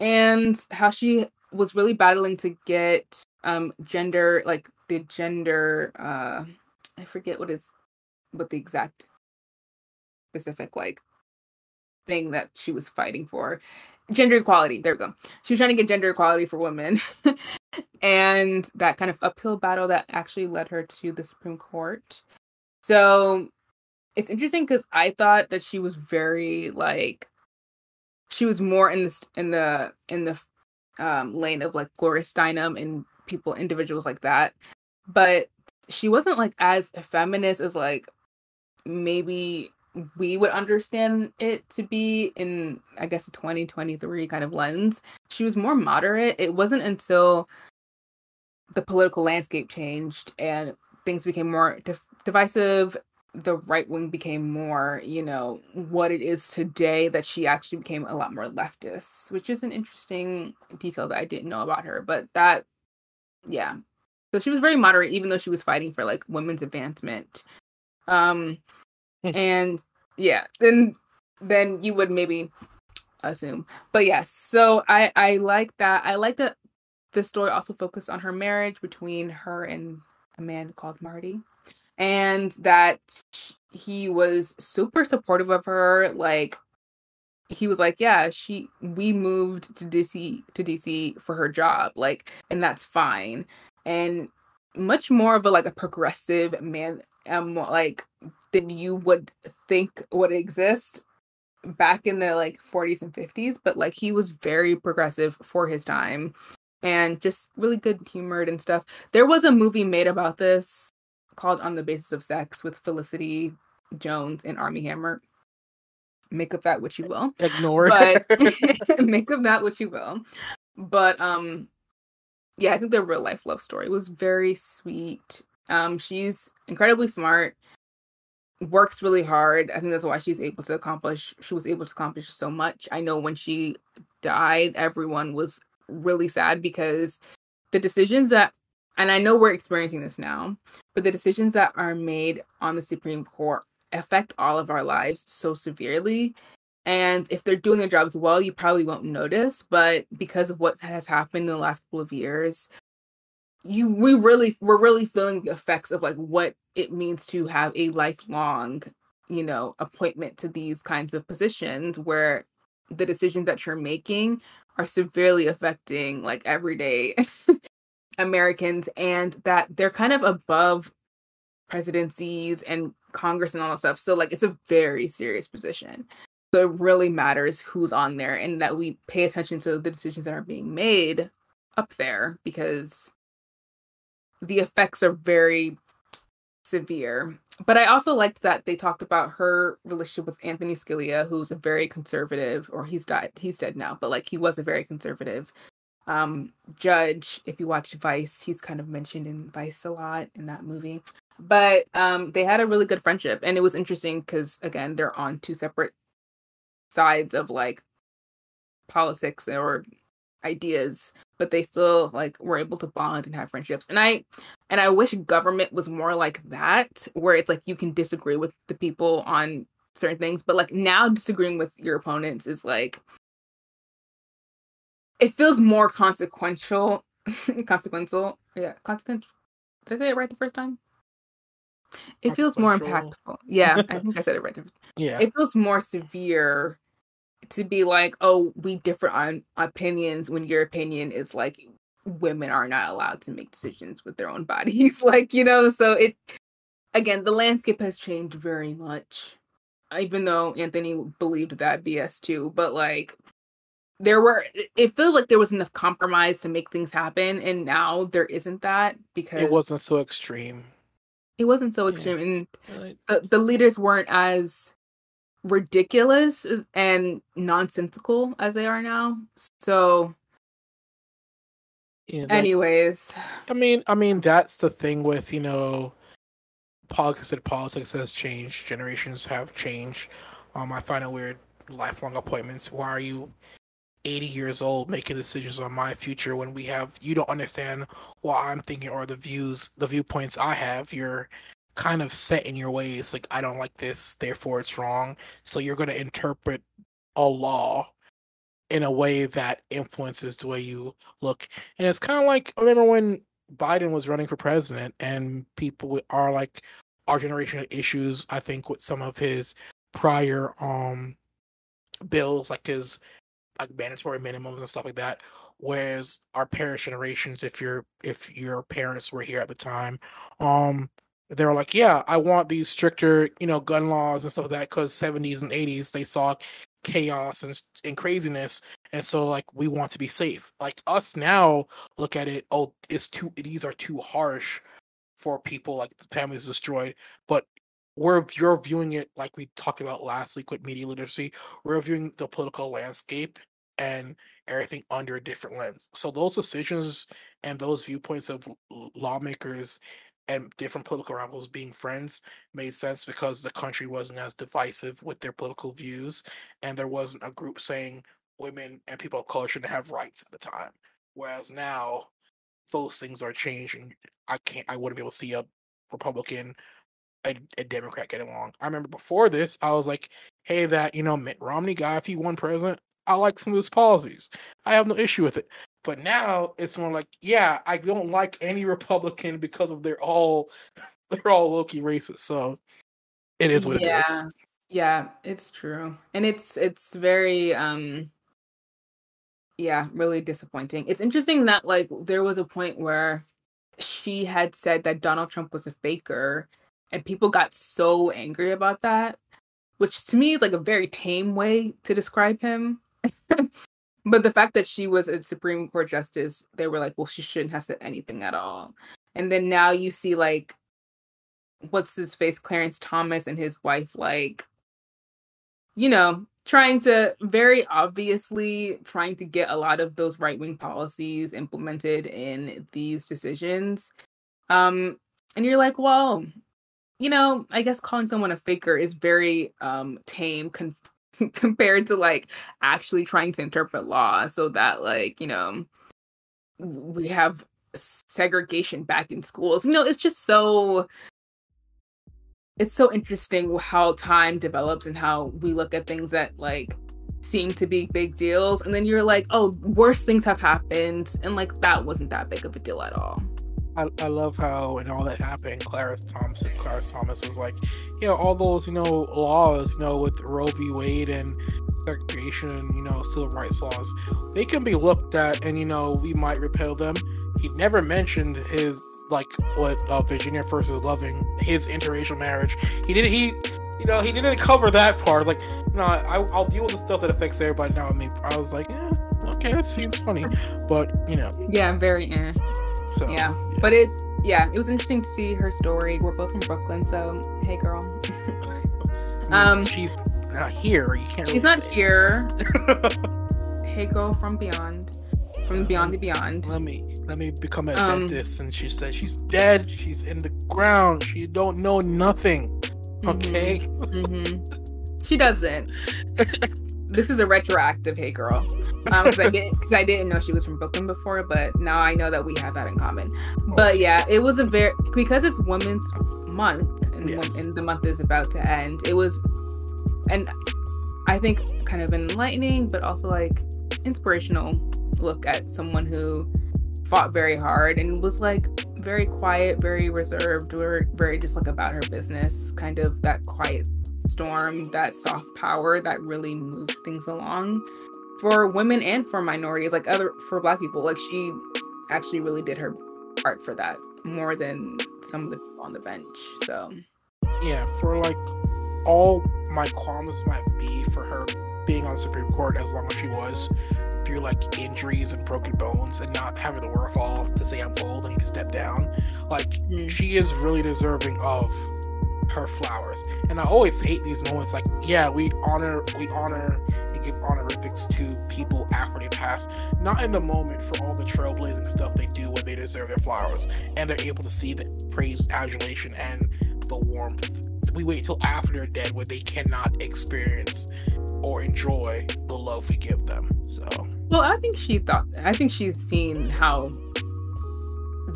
and how she was really battling to get um gender like the gender uh I forget what is what the exact specific like thing that she was fighting for. Gender equality. There we go. She was trying to get gender equality for women. and that kind of uphill battle that actually led her to the Supreme Court. So it's interesting because I thought that she was very like she was more in the in the in the um, lane of like Gloria Steinem and people individuals like that, but she wasn't like as feminist as like maybe we would understand it to be in I guess a 2023 kind of lens. She was more moderate. It wasn't until the political landscape changed and things became more divisive the right wing became more, you know, what it is today, that she actually became a lot more leftist, which is an interesting detail that I didn't know about her. But that, yeah. So she was very moderate, even though she was fighting for like women's advancement. Um. And yeah, then then you would maybe assume, but yes. So I I like that. I like that the story also focused on her marriage between her and a man called Marty and that he was super supportive of her like he was like yeah she we moved to dc to dc for her job like and that's fine and much more of a like a progressive man um like than you would think would exist back in the like 40s and 50s but like he was very progressive for his time and just really good humored and stuff there was a movie made about this called On the Basis of Sex with Felicity Jones and Armie Hammer. Make of that what you will. Ignore but make of that what you will. But um yeah, I think their real life love story was very sweet. Um she's incredibly smart, works really hard. I think that's why she's able to accomplish she was able to accomplish so much. I know when she died, everyone was really sad because the decisions that and I know we're experiencing this now, but the decisions that are made on the Supreme Court affect all of our lives so severely. And if they're doing their jobs well, you probably won't notice. But because of what has happened in the last couple of years, you we really we're really feeling the effects of like what it means to have a lifelong, you know, appointment to these kinds of positions where the decisions that you're making are severely affecting like everyday Americans and that they're kind of above presidencies and Congress and all that stuff. So like it's a very serious position. So it really matters who's on there and that we pay attention to the decisions that are being made up there because the effects are very severe. But I also liked that they talked about her relationship with Anthony Scalia, who's a very conservative, or he's died, he's dead now, but like he was a very conservative um judge if you watch vice he's kind of mentioned in vice a lot in that movie but um they had a really good friendship and it was interesting because again they're on two separate sides of like politics or ideas but they still like were able to bond and have friendships and i and i wish government was more like that where it's like you can disagree with the people on certain things but like now disagreeing with your opponents is like it feels more consequential. consequential. Yeah, consequential. Did I say it right the first time? It feels more impactful. Yeah, I think I said it right. There. Yeah. It feels more severe to be like, oh, we differ on opinions when your opinion is like women are not allowed to make decisions with their own bodies. like, you know, so it again, the landscape has changed very much. Even though Anthony believed that BS too, but like there were it feels like there was enough compromise to make things happen and now there isn't that because it wasn't so extreme it wasn't so extreme yeah. and right. the, the leaders weren't as ridiculous and nonsensical as they are now. So yeah, that, anyways. I mean i mean that's the thing with you know politics and politics has changed generations have changed. Um i find it weird lifelong appointments. Why are you 80 years old making decisions on my future when we have you don't understand what I'm thinking or the views the viewpoints I have. You're kind of set in your ways like I don't like this therefore it's wrong so you're going to interpret a law in a way that influences the way you look and it's kind of like I remember when Biden was running for president, and people are like our generation issues. I think with some of his prior um bills, like his like mandatory minimums and stuff like that. Whereas our parents' generations, if your if your parents were here at the time, um, they were like, yeah, I want these stricter, you know, gun laws and stuff like that because 70s and 80s they saw chaos and, and craziness and so like we want to be safe. Like us now look at it oh it's too these are too harsh for people like the families destroyed. But we're you're viewing it like we talked about last week with media literacy we're viewing the political landscape and everything under a different lens. So those decisions and those viewpoints of lawmakers and different political rivals being friends made sense because the country wasn't as divisive with their political views and there wasn't a group saying women and people of color shouldn't have rights at the time. Whereas now those things are changing. I can't i wouldn't be able to see a republican a, a democrat get along. I remember before this i was like hey that you know mitt romney guy if he won president i like some of his policies. I have no issue with it but now it's more like, yeah, I don't like any Republican because of they're all they're all low key racist. So it is what yeah. it is. Yeah, it's true. And it's it's very um yeah, really disappointing. It's interesting that like there was a point where she had said that Donald Trump was a faker and people got so angry about that, which to me is like a very tame way to describe him. But the fact that she was a Supreme Court justice, they were like, well, she shouldn't have said anything at all. And then now you see like what's his face, Clarence Thomas and his wife, like, you know, trying to very obviously trying to get a lot of those right wing policies implemented in these decisions. Um, and you're like, well, you know, I guess calling someone a faker is very um tame, con- compared to like actually trying to interpret law so that like you know we have segregation back in schools. You know it's just so it's so interesting how time develops and how we look at things that like seem to be big deals and then you're like oh worse things have happened and like that wasn't that big of a deal at all I, I love how and all that happened. Clarence Thompson, Clarence Thomas was like, you know, all those you know laws, you know, with Roe v. Wade and segregation, you know, civil rights laws, they can be looked at, and you know, we might repeal them. He never mentioned his like what uh, Virginia versus loving his interracial marriage. He didn't. He you know, he didn't cover that part. Like, no, I, will deal with the stuff that affects everybody now. I mean, I was like, yeah, okay, that seems funny, but you know, yeah, very. Eh. So yeah. yeah. But it's yeah, it was interesting to see her story. We're both from Brooklyn, so hey girl. um she's not here. You can't She's really not here. hey girl from beyond. From beyond to beyond. Let me let me become a um, dentist and she said she's dead, she's in the ground, she don't know nothing. Mm-hmm. Okay. Mm-hmm. She doesn't. This is a retroactive hey girl because um, I didn't because I didn't know she was from Brooklyn before, but now I know that we have that in common. But yeah, it was a very because it's Women's Month and, yes. and the month is about to end. It was, and I think kind of enlightening, but also like inspirational look at someone who fought very hard and was like very quiet, very reserved, or very just like about her business, kind of that quiet storm, that soft power that really moved things along for women and for minorities, like other for black people. Like she actually really did her part for that more than some of the people on the bench. So yeah, for like all my qualms might be for her being on the Supreme Court as long as she was through like injuries and broken bones and not having the wherewithal to say I'm old and need to step down. Like mm-hmm. she is really deserving of her flowers. And I always hate these moments like, yeah, we honor we honor and give honorifics to people after they pass, not in the moment for all the trailblazing stuff they do when they deserve their flowers, and they're able to see the praise, adulation, and the warmth. We wait till after they're dead where they cannot experience or enjoy the love we give them. So, well, I think she thought, I think she's seen how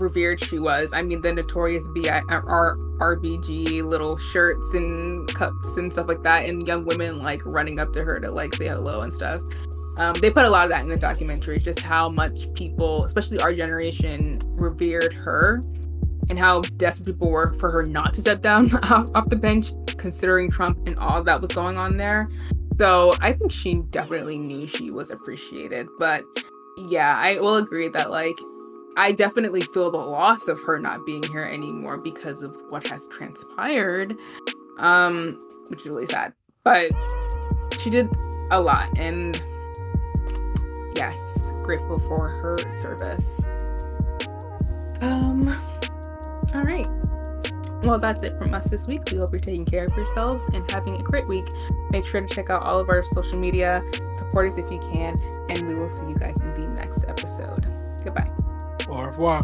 revered she was. I mean, the notorious B I R RBG little shirts and cups and stuff like that, and young women like running up to her to like say hello and stuff. Um, they put a lot of that in the documentary, just how much people, especially our generation, revered her and how desperate people were for her not to step down off, off the bench, considering Trump and all that was going on there. So I think she definitely knew she was appreciated. But yeah, I will agree that like I definitely feel the loss of her not being here anymore because of what has transpired. Um, which is really sad. But she did a lot and yes, grateful for her service. Um all right. Well, that's it from us this week. We hope you're taking care of yourselves and having a great week. Make sure to check out all of our social media, support us if you can, and we will see you guys in the next episode. Goodbye. Au revoir.